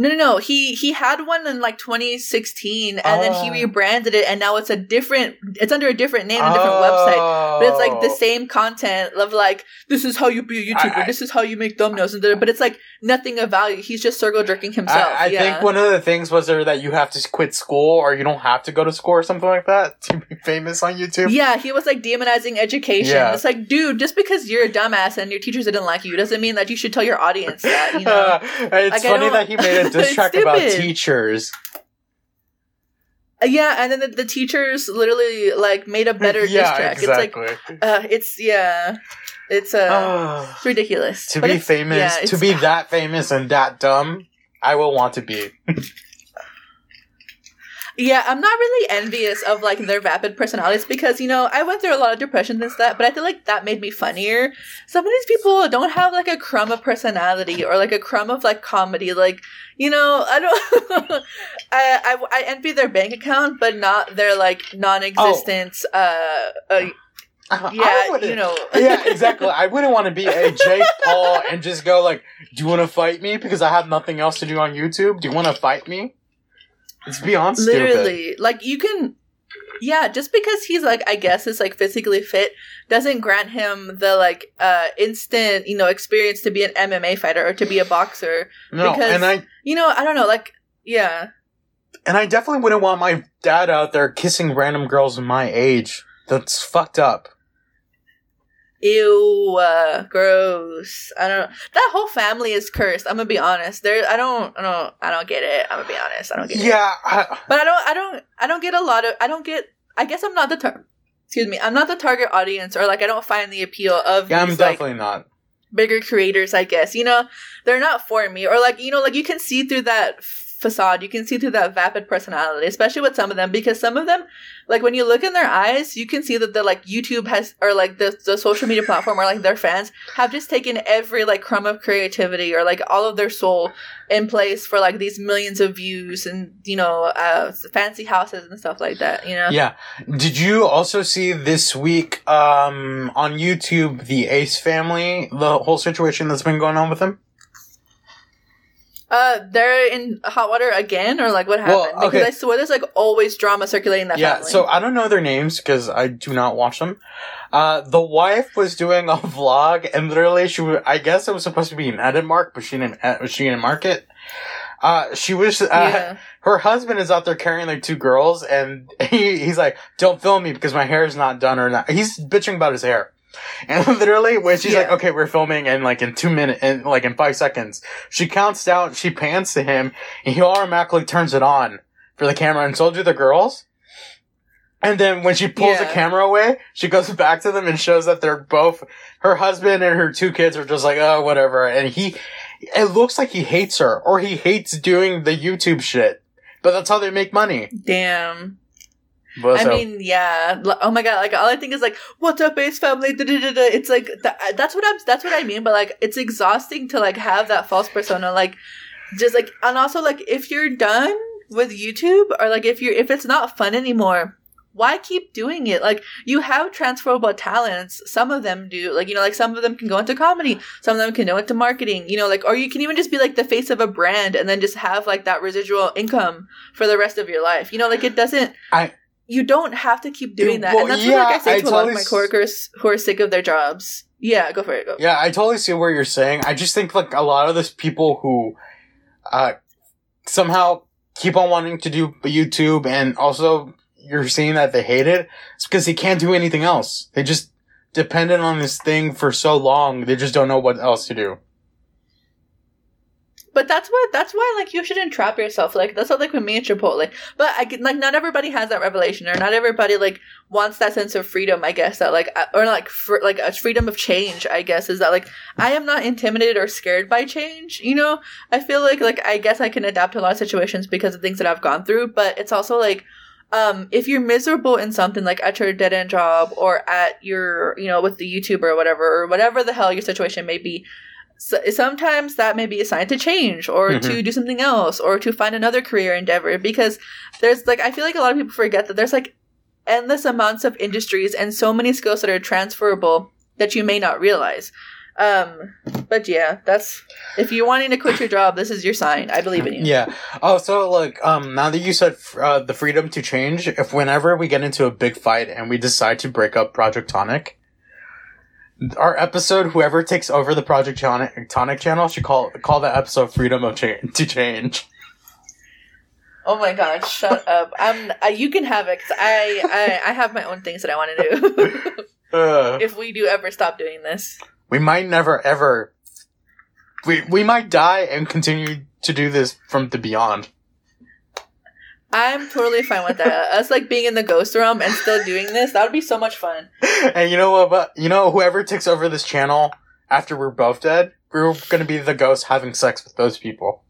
No, no, no. He he had one in like 2016, and oh. then he oh. rebranded it, and now it's a different. It's under a different name, a different oh. website, but it's like the oh. same content of like this is how you be a YouTuber, I, this is how you make thumbnails, and but it's like nothing of value. He's just circle jerking himself. I, I yeah. think one of the things was there that you have to quit school or you don't have to go to school or something like that to be famous on YouTube. Yeah, he was like demonizing education. Yeah. It's like, dude, just because you're a dumbass and your teachers didn't like you doesn't mean that you should tell your audience that. You know, it's like, funny that he made a diss track about teachers. Uh, yeah, and then the, the teachers literally like made a better diss track. exactly. It's like uh, it's yeah, it's uh, it's ridiculous. to But be famous, yeah, to be that famous and that dumb, I will want to be. Yeah, I'm not really envious of like their vapid personalities because you know I went through a lot of depression and stuff, but I feel like that made me funnier. Some of these people don't have like a crumb of personality or like a crumb of like comedy. Like you know, I don't. I, I I envy their bank account, but not their like non-existent. Uh, uh, yeah, you know. yeah, exactly. I wouldn't want to be a Jake Paul and just go like, "Do you want to fight me?" Because I have nothing else to do on YouTube. Do you want to fight me? It's beyond stupid. Literally, like you can. Yeah, just because he's like, I guess, is like physically fit, doesn't grant him the like uh instant, you know, experience to be an MMA fighter or to be a boxer. No, because- and I You know, I don't know, like, yeah, and I definitely wouldn't want my dad out there kissing random girls my age. That's fucked up. Ew, uh, gross. I don't. That whole family is cursed. I'm gonna be honest. There, I don't, I don't, I don't get it. I'm gonna be honest. I don't get it. Yeah, But I don't, I don't, I don't get a lot of. I don't get. I guess I'm not the tar- Excuse me. I'm not the target audience, or like I don't find the appeal of yeah, I'm these, like, definitely not. bigger creators, I guess. You know, they're not for me. Or like, you know, like you can see through that facade, you can see through that vapid personality, especially with some of them, because some of them, like when you look in their eyes, you can see that the like YouTube has or like the the social media platform or like their fans have just taken every like crumb of creativity or like all of their soul in place for like these millions of views and you know uh fancy houses and stuff like that you know Yeah. Did you also see this week um on YouTube the Ace family, the whole situation that's been going on with them? Uh they're in hot water again or like what happened Well, okay. because i swear there's like always drama circulating that yeah, family so I don't know their names because I do not watch them. Uh, the wife was doing a vlog, and literally, she was, I guess it was supposed to be an edit mark, but she didn't. ed- She didn't mark it. Uh, she was. Uh, yeah Her husband is out there carrying like two girls, and he, he's like, "Don't film me because my hair is not done or not." He's bitching about his hair. And literally, when she's like, "Okay, we're filming," and like in two minutes, and like in five seconds, she counts down. She pans to him, and he automatically turns it on for the camera, and so do the girls. And then when she pulls the camera away, she goes back to them and shows that they're both her husband and her two kids are just like, oh, whatever. And he, it looks like he hates her or he hates doing the YouTube shit. But that's how they make money. damn I mean, yeah. Oh my god! Like all I think is like, "What's up, Ace family?" Da-da-da-da. It's like tha- uh, that's what I'm. That's what I mean. But like, it's exhausting to like have that false persona. Like, just like, and also like, if you're done with YouTube or like if you're if it's not fun anymore, why keep doing it? Like, you have transferable talents. Some of them do. Like, you know, like some of them can go into comedy. Some of them can go into marketing. You know, like, or you can even just be like the face of a brand and then just have like that residual income for the rest of your life. You know, like it doesn't. I- You don't have to keep doing that, Well, and that's yeah, what like I say I to a lot of my coworkers who are sick of their jobs. Yeah, go for it. Go. Yeah, I totally see what you're saying. I just think like a lot of those people who uh somehow keep on wanting to do YouTube and also you're seeing that they hate it, it's because they can't do anything else. They just dependent on this thing for so long, they just don't know what else to do. But that's what that's why like you shouldn't trap yourself. Like that's not like with me and Chipotle. But I like not everybody has that revelation, or not everybody like wants that sense of freedom. I guess that like uh, or like like a freedom of change. I guess is that like I am not intimidated or scared by change. You know, I feel like like I guess I can adapt to a lot of situations because of things that I've gone through. But it's also like um if you're miserable in something like at your dead end job or at your you know with the YouTuber or whatever or whatever the hell your situation may be so, sometimes that may be a sign to change or Mhm. to do something else or to find another career endeavor because there's like i feel like a lot of people forget that there's like endless amounts of industries and so many skills that are transferable that you may not realize um but yeah that's if you're wanting to quit your job this is your sign i believe in you Yeah. Oh, so like, um, now that you said uh, the freedom to change, if whenever we get into a big fight and we decide to break up Project Tonic, our episode, whoever takes over the Project Tonic, channel, should call call that episode "Freedom of Cha- to Change." oh my god shut up i'm you can have it 'cause I, I i have my own things that i want to do Uh, if we do ever stop doing this we might never ever. We we might die and continue to do this from the beyond. I'm totally fine with that. Us like being in the ghost realm and still doing this, that would be so much fun. And you know what? But you know, whoever takes over this channel after we're both dead, we're gonna be the ghost having sex with those people.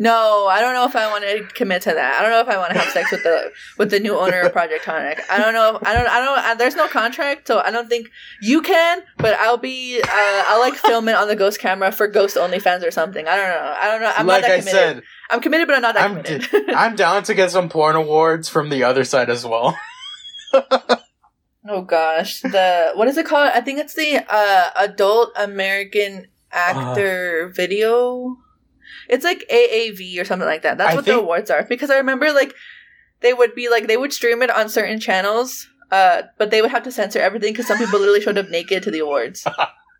No, I don't know if I want to commit to that. I don't know if I want to have sex with the with the new owner of Project Tonic. I don't know. If, I don't. I don't. I, there's no contract, so I don't think you can. But I'll be. Uh, I'll like film it on the ghost camera for Ghost Only fans or something. I don't know. I don't know. I'm like not that I committed. said, I'm committed, but I'm not that I'm committed. d- I'm down to get some porn awards from the other side as well. oh gosh, the what is it called? I think it's the uh, Adult American Actor Video. It's like AAV or something like that. That's I what think- the awards are. Because I remember like they would be like they would stream it on certain channels, uh, but they would have to censor everything because some people literally showed up naked to the awards.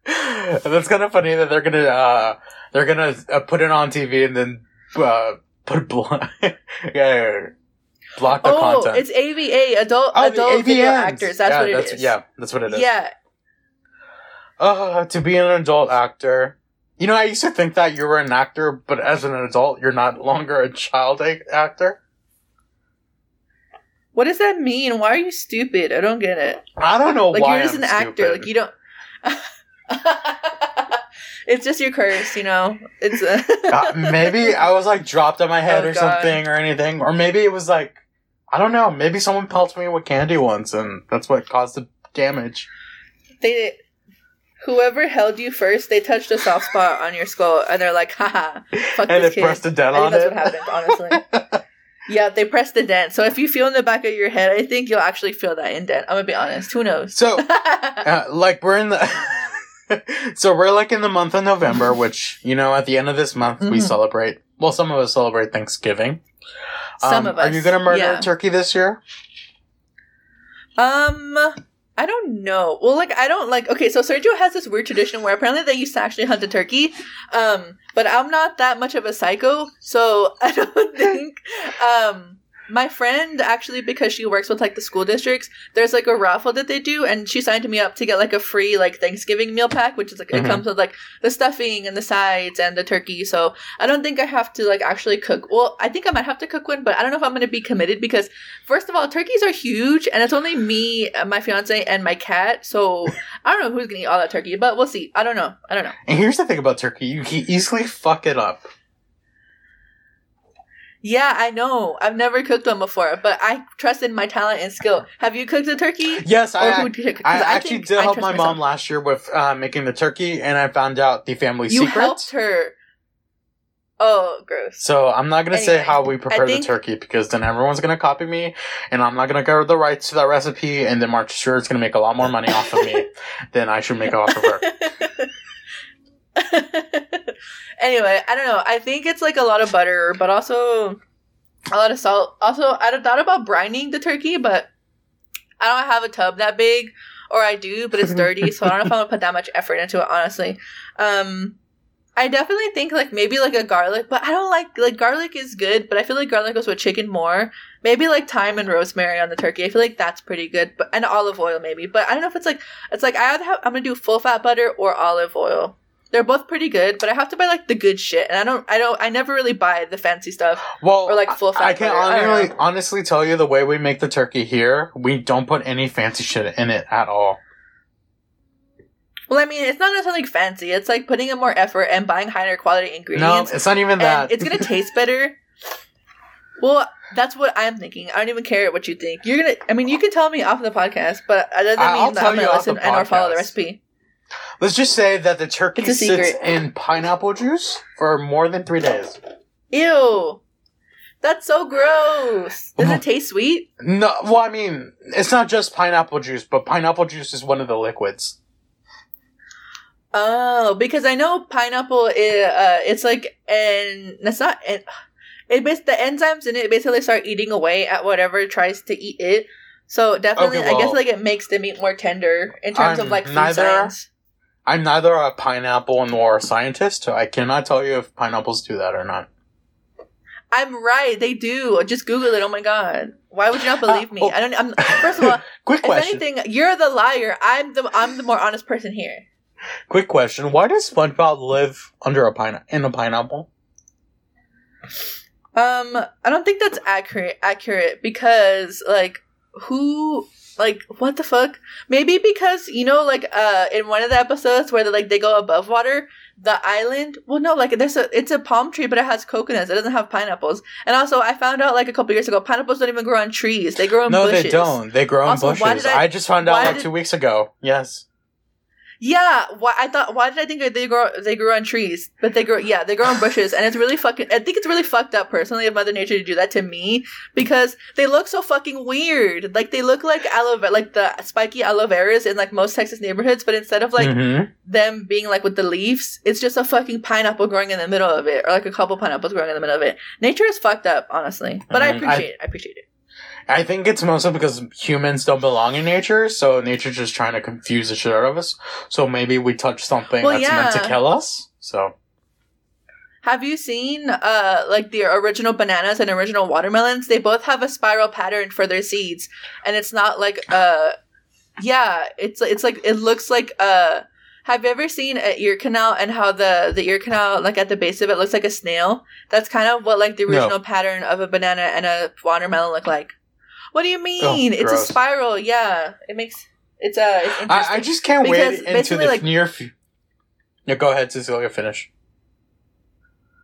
That's kind of funny that they're gonna uh, they're gonna uh, put it on TV and then uh, put blo- yeah, block the oh, content. it's AVA, adult Oh, adult video actors. That's yeah, what it that's, is. Yeah, that's what it is. Yeah, Uh, to be an adult actor. You know, I used to think that you were an actor, but as an adult, you're not longer a child actor. What does that mean? Why are you stupid? I don't get it. I don't know Like why you're just I'm an actor. Like you don't. it's just your curse, you know. It's uh, Uh, maybe I was like dropped on my head Oh, or God. something or anything, or maybe it was like I don't know. Maybe someone pelted me with candy once, and that's what caused the damage. they. Whoever held you first, they touched a soft spot on your skull, and they're like, "Haha, fuck and this kid." pressed a dent I on think it. that's what happened, honestly. Yeah, they pressed the dent. So if you feel in the back of your head, I think you'll actually feel that indent. I'm gonna be honest. Who knows? so, uh, like, we're in the. so we're like in the month of November, which you know, at the end of this month we Mhm. celebrate. Well, some of us celebrate Thanksgiving. Some Um, of us. Are you gonna murder yeah. a turkey this year? Um, I don't know. Well, like I don't like. Okay, so Sergio has this weird tradition where apparently they used to actually hunt a turkey. Um, but I'm not that much of a psycho, so I don't think. Um, my friend actually because she works with like the school districts, there's like a raffle that they do, and she signed me up to get like a free like Thanksgiving meal pack, which is like Mhm. it comes with like the stuffing and the sides and the turkey. So I don't think I have to like actually cook. Well, I think I might have to cook one, but I don't know if I'm going to be committed because First of all, turkeys are huge, and it's only me, uh, my fiance, and my cat. So I don't know who's gonna eat all that turkey, but we'll see. I don't know. I don't know. And here's the thing about turkey: you can easily fuck it up. Yeah, I know. I've never cooked one before, but I trust in my talent and skill. Have you cooked a turkey? Yes, Or I. who did you cook? 'Cause I actually did I help my myself. mom last year with uh, making the turkey, and I found out the family You secret. You helped her. Oh, gross. So I'm not gonna say how we prepare the turkey because then everyone's gonna copy me, and I'm not gonna cover the rights to that recipe, and then Mark sure is gonna make a lot more money off of me than I should make off of her. anyway, I don't know. I think it's like a lot of butter, but also a lot of salt. Also, I thought about brining the turkey, but I don't have a tub that big, or I do, but it's dirty, so I don't know if I'm gonna put that much effort into it. Honestly, um, I definitely think like maybe like a garlic, but I don't like like garlic is good, but I feel like garlic goes with chicken more. Maybe like thyme and rosemary on the turkey. I feel like that's pretty good, but and olive oil maybe. But I don't know if it's like it's like I either have I'm gonna do full fat butter or olive oil. They're both pretty good, but I have to buy like the good shit, and I don't, I don't, I never really buy the fancy stuff. Well, Or, like, full fat I can butter. I don't honestly, honestly tell you the way we make the turkey here, we don't put any fancy shit in it at all. Well, I mean, it's not necessarily fancy. It's like putting in more effort and buying higher quality ingredients. No, it's not even that. it's gonna taste better. Well, that's what I'm thinking. I don't even care what you think. You're gonna. I mean, you can tell me off the podcast, but that doesn't I'll mean that tell I'm gonna listen and or follow the recipe. Let's just say that the turkey sits secret. in pineapple juice for more than three days. Ew, that's so gross. Does it taste sweet? No, well, I mean, it's not just pineapple juice, but pineapple juice is one of the liquids. Oh, because I know pineapple. Is, uh, it's like and it's not. It, it bas- the enzymes in it basically start eating away at whatever tries to eat it. So definitely, Okay, I guess like it makes the meat more tender in terms of I'm like food neither- science. I'm neither a pineapple nor a scientist, I cannot tell you if pineapples do that or not. I'm right. They do. Just Google it. Oh my god. Why would you not believe me? oh. I don't. I'm first of all. Quick if question. anything, you're the liar. I'm the. I'm the more honest person here. Quick question. Why does SpongeBob live under a pine in a pineapple? Um, I don't think that's accurate. Accurate because like who like what the fuck? Maybe because you know like uh in one of the episodes where they like they go above water, the island. Well, no, like there's a it's a palm tree, but it has coconuts. It doesn't have pineapples. And also, I found out like a couple years ago, pineapples don't even grow on trees. They grow in no, bushes. they don't. They grow Also, in bushes. I, I- just found out like did- two weeks ago. Yes. Yeah, why I thought why did I think they grow they grow on trees, but they grow yeah they grow on bushes, and it's really fucking. I think it's really fucked up personally of Mother Nature to do that to me because they look so fucking weird. Like they look like aloe like the spiky aloe veras in like most Texas neighborhoods, but instead of like Mhm. them being like with the leaves, it's just a fucking pineapple growing in the middle of it, or like a couple pineapples growing in the middle of it. Nature is fucked up, honestly, but I Mhm, I- appreciate it. I appreciate it. I think it's mostly because humans don't belong in nature, so nature's just trying to confuse the shit out of us. So maybe we touch something Well, that's meant to kill us. So Have you seen uh like the original bananas and original watermelons? They both have a spiral pattern for their seeds, and it's not like uh yeah, it's it's like it looks like uh have you ever seen an ear canal and how the the ear canal like at the base of it looks like a snail? That's kind of what like the No. original pattern of a banana and a watermelon look like. What do you mean? it's a Oh, spiral. Yeah, it makes it's uh it's. I, I just can't Because wait into the like- near. F- yeah, go ahead, Cecilia. Finish.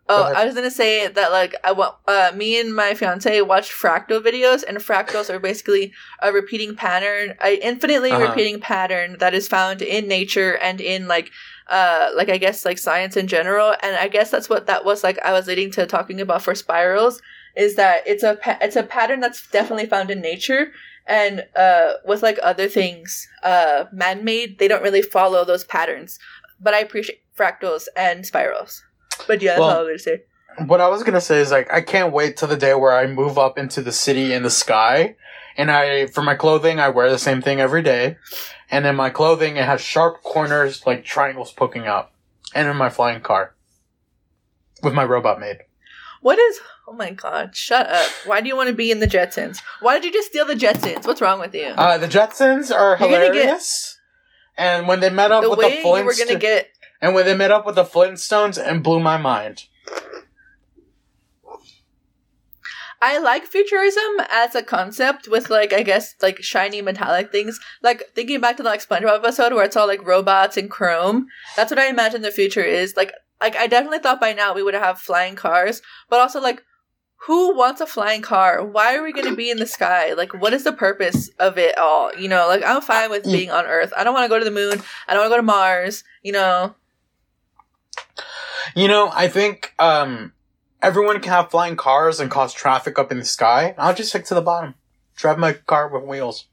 Oh, ahead. I was gonna say that like I wa- uh me and my fiance watched fractal videos, and fractals are basically a repeating pattern, a infinitely Uh-huh. repeating pattern that is found in nature and in like uh like I guess like science in general. And I guess that's what that was like. I was leading to talking about for spirals is that it's a pa- it's a pattern that's definitely found in nature. And uh, with like other things, uh, man-made, they don't really follow those patterns. But I appreciate fractals and spirals. But yeah, that's Well, all I was gonna say. What I was gonna say is like I can't wait till the day where I move up into the city in the sky, and I for my clothing I wear the same thing every day, and in my clothing it has sharp corners like triangles poking out, and in my flying car, with my robot maid. What is? Oh my god! Shut up! Why do you want to be in the Jetsons? Why did you just steal the Jetsons? What's wrong with you? Uh, the Jetsons are You're gonna get- hilarious, and when they met up the with way the you were Flintstones, gonna get and when they met up with the Flintstones, and blew my mind. I like futurism as a concept with like I guess like shiny metallic things. Like thinking back to the like SpongeBob episode where it's all like robots and chrome. That's what I imagine the future is. Like like I definitely thought by now we would have flying cars, but also like who wants a flying car? Why are we going to be in the sky? Like what is the purpose of it all? You know, like I'm fine with being on Earth. I don't want to go to the moon. I don't want to go to Mars, you know. You know, I think um, everyone can have flying cars and cause traffic up in the sky. I'll just stick to the bottom. Drive my car with wheels.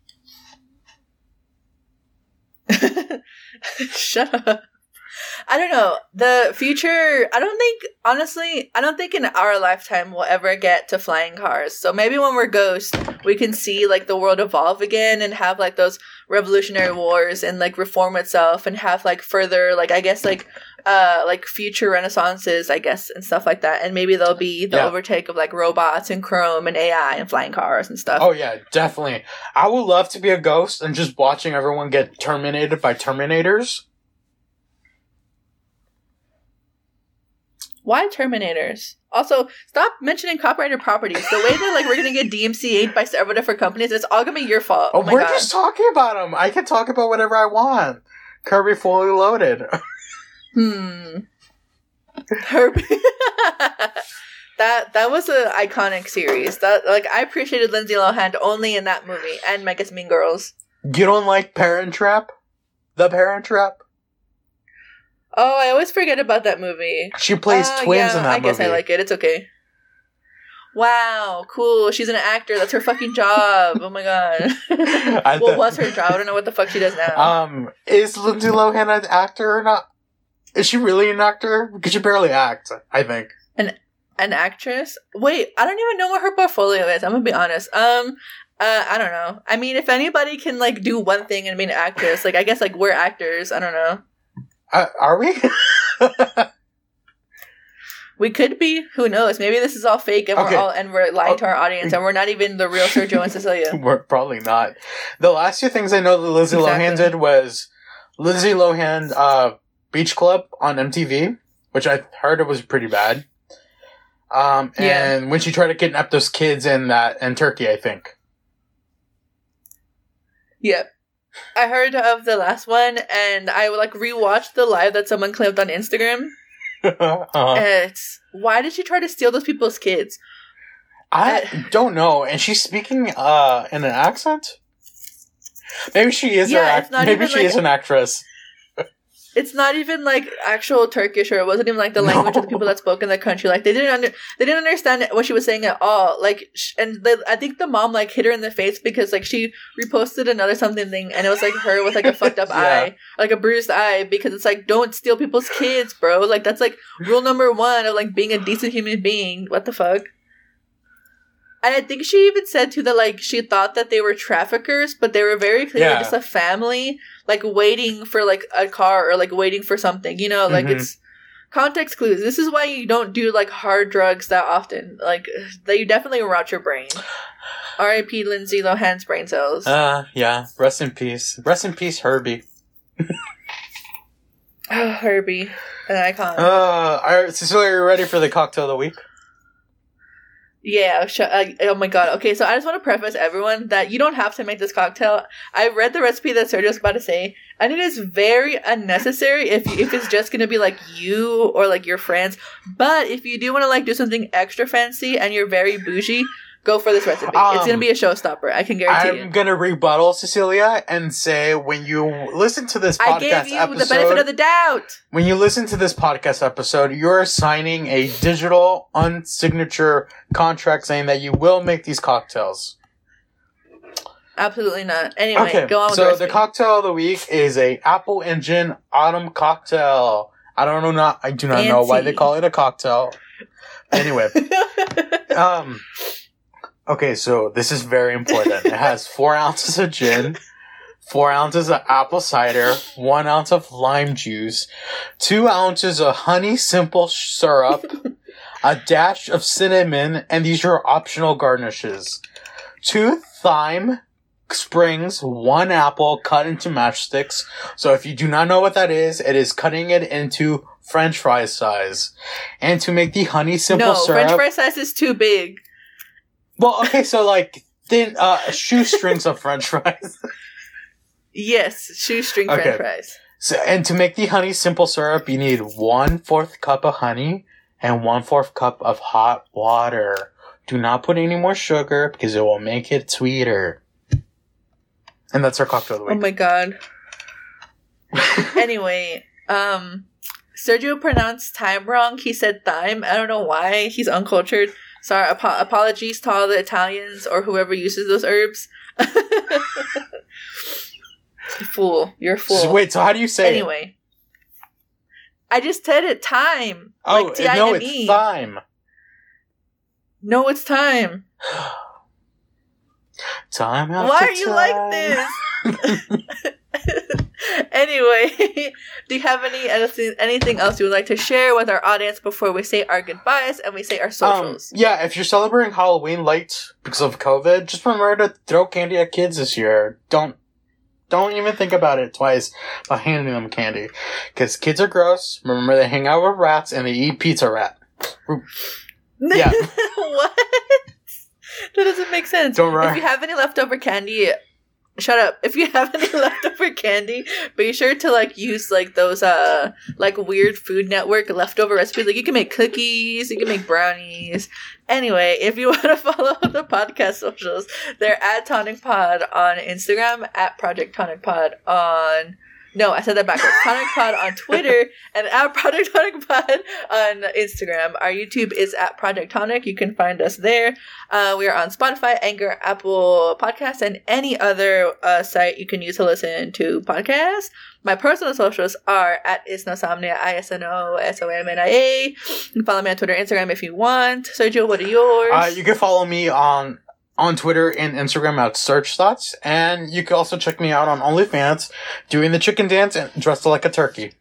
Shut up. I don't know. The future, I don't think, honestly, I don't think in our lifetime we'll ever get to flying cars. So maybe when we're ghosts, we can see like the world evolve again and have like those revolutionary wars and like reform itself and have like further, like, I guess, like, uh, like future renaissances, I guess, and stuff like that. And maybe there'll be the Yeah. overtake of like robots and chrome and AI and flying cars and stuff. Oh yeah, definitely. I would love to be a ghost and just watching everyone get terminated by Terminators. Why Terminators? Also, stop mentioning copyrighted properties. The way that like we're gonna get DMCA'd by several different companies, it's all gonna be your fault. Oh, Oh, my we're god. just talking about them. I can talk about whatever I want. Kirby fully loaded. Hmm. Herbie. that that was an iconic series. That like I appreciated Lindsay Lohan only in that movie and guess Mean Girls. you don't like Parent Trap? The Parent Trap? Oh, I always forget about that movie. She plays Oh, twins yeah, in that I guess movie. I like it. It's okay. Wow, cool. She's an actor. That's her fucking job. Oh my god. I what thought- was her job? I don't know what the fuck she does now. Um, is Lindsay Lohan an actor or not? Is she really an actor? Because she barely acts, I think. An actress? Wait, I don't even know what her portfolio is. I'm gonna be honest. Um, uh, I don't know. I mean, if anybody can like do one thing and be an actress, like I guess like we're actors. I don't know. Uh, are we? We could be. Who knows? Maybe this is all fake and Okay. we're all and we're lying Oh. to our audience and we're not even the real Sergio and Cecilia. We're probably not. The last two things I know that Lindsay Exactly. Lohan did was Lindsay Lohan uh, Beach Club on MTV, which I heard it was pretty bad. Um, Yeah. and when she tried to kidnap those kids in that in Turkey, I think. Yep. I heard of the last one, and I like rewatched the live that someone clipped on Instagram. uh And it's why did she try to steal those people's kids? I don't know. And she's speaking uh in an accent. Maybe she is. Yeah, act- maybe she like- is an actress. It's not even like actual Turkish, or it wasn't even like the language of the people that spoke in the country. Like they didn't under, they didn't understand what she was saying at all. Like, sh- and they, I think the mom like hit her in the face because like she reposted another something thing, and it was like her with like a fucked up Yeah. eye, like a bruised eye, because it's like don't steal people's kids, bro. Like that's like rule number one of like being a decent human being. What the fuck? And I think she even said too that like she thought that they were traffickers, but they were very clearly Yeah. just a family, like waiting for like a car or like waiting for something. You know, like Mhm. it's context clues. This is why you don't do like hard drugs that often. Like they definitely rot your brain. R.I.P. Lindsay Lohan's brain cells. Uh, yeah. Rest in peace. Rest in peace, Herbie. Oh, Herbie, an icon. Uh, right, Cecilia, are you ready for the cocktail of the week? Yeah, sh- uh, oh my god. Okay, so I just want to preface everyone that you don't have to make this cocktail. I read the recipe that Sergio's about to say, and it is very unnecessary if if it's just gonna be like you or like your friends. But if you do want to like do something extra fancy and you're very bougie, go for this recipe. it's gonna Um, be a showstopper. I can guarantee you. I'm you. gonna rebuttal Cecilia and say when you listen to this I podcast gave you episode, the benefit of the doubt. when you listen to this podcast episode, you're signing a digital unsignature contract saying that you will make these cocktails. Absolutely not. Anyway, okay, go on with so the the cocktail of the week is a apple engine autumn cocktail. I don't know, not I do not know why they call it a cocktail. Anyway, um, okay, so this is very important. It has four ounces of gin, four ounces of apple cider, one ounce of lime juice, two ounces of honey simple syrup, a dash of cinnamon, and these are optional garnishes. Two thyme springs, one apple cut into matchsticks. So if you do not know what that is, it is cutting it into French fry size. And to make the honey simple syrup. no, syrup. French fry size is too big. Well, okay, so like thin uh shoestrings of French fries. Yes, shoestring Okay. French fries. So, and to make the honey simple syrup, you need one fourth cup of honey and one fourth cup of hot water. Do not put any more sugar because it will make it sweeter. And that's our cocktail of the Oh my god. anyway, um, Sergio pronounced time wrong. He said thyme. I don't know why. He's uncultured. Sorry. Apo- apologies to all the Italians or whoever uses those herbs. fool. You're a fool. Wait, so how do you say it? anyway. I just said it. Time. Oh, like no, T-I-M-E. it's thyme. No, it's time. Time after Why are you like this? anyway, do you have any anything, else you would like to share with our audience before we say our goodbyes and we say our Um, socials? yeah, if you're celebrating Halloween late because of COVID, just remember to throw candy at kids this year. Don't don't even think about it twice about handing them candy, because kids are gross. Remember, they hang out with rats and they eat pizza rat. yeah. what? That doesn't make sense. Don't worry. If you have any leftover candy, shut up. If you have any leftover candy, be sure to like use like those uh like weird Food Network leftover recipes. Like you can make cookies, you can make brownies. Anyway, if you want to follow the podcast socials, they're at Tonic Pod on Instagram, at Project Tonic Pod on no, I said that backwards. Tonic Pod on Twitter and at Project Tonic Pod on Instagram. Our YouTube is at Project Tonic. You can find us there. Uh, we are on Spotify, Anchor, Apple Podcasts, and any other uh, site you can use to listen to podcasts. My personal socials are at Isnosomnia, I S N O S O M N I A. You can follow me on Twitter, Instagram if you want. Sergio, what are yours? Uh, you can follow me on on Twitter and Instagram at SergThoughts, and you can also check me out on OnlyFans doing the chicken dance and dressed like a turkey.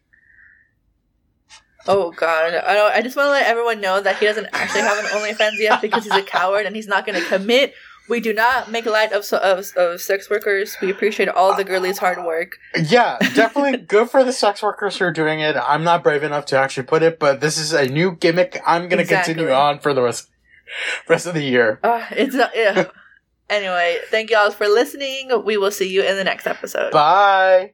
Oh God! I, don't, I just want to let everyone know that he doesn't actually have an OnlyFans yet because he's a coward and he's not going to commit. We do not make light of, of of sex workers. We appreciate all the girlies' hard work. Yeah, definitely good for the sex workers who are doing it. I'm not brave enough to actually put it, but this is a new gimmick. I'm going to exactly. continue on for the rest rest of the year. Uh, it's not, yeah. anyway, thank you all for listening. We will see you in the next episode. Bye.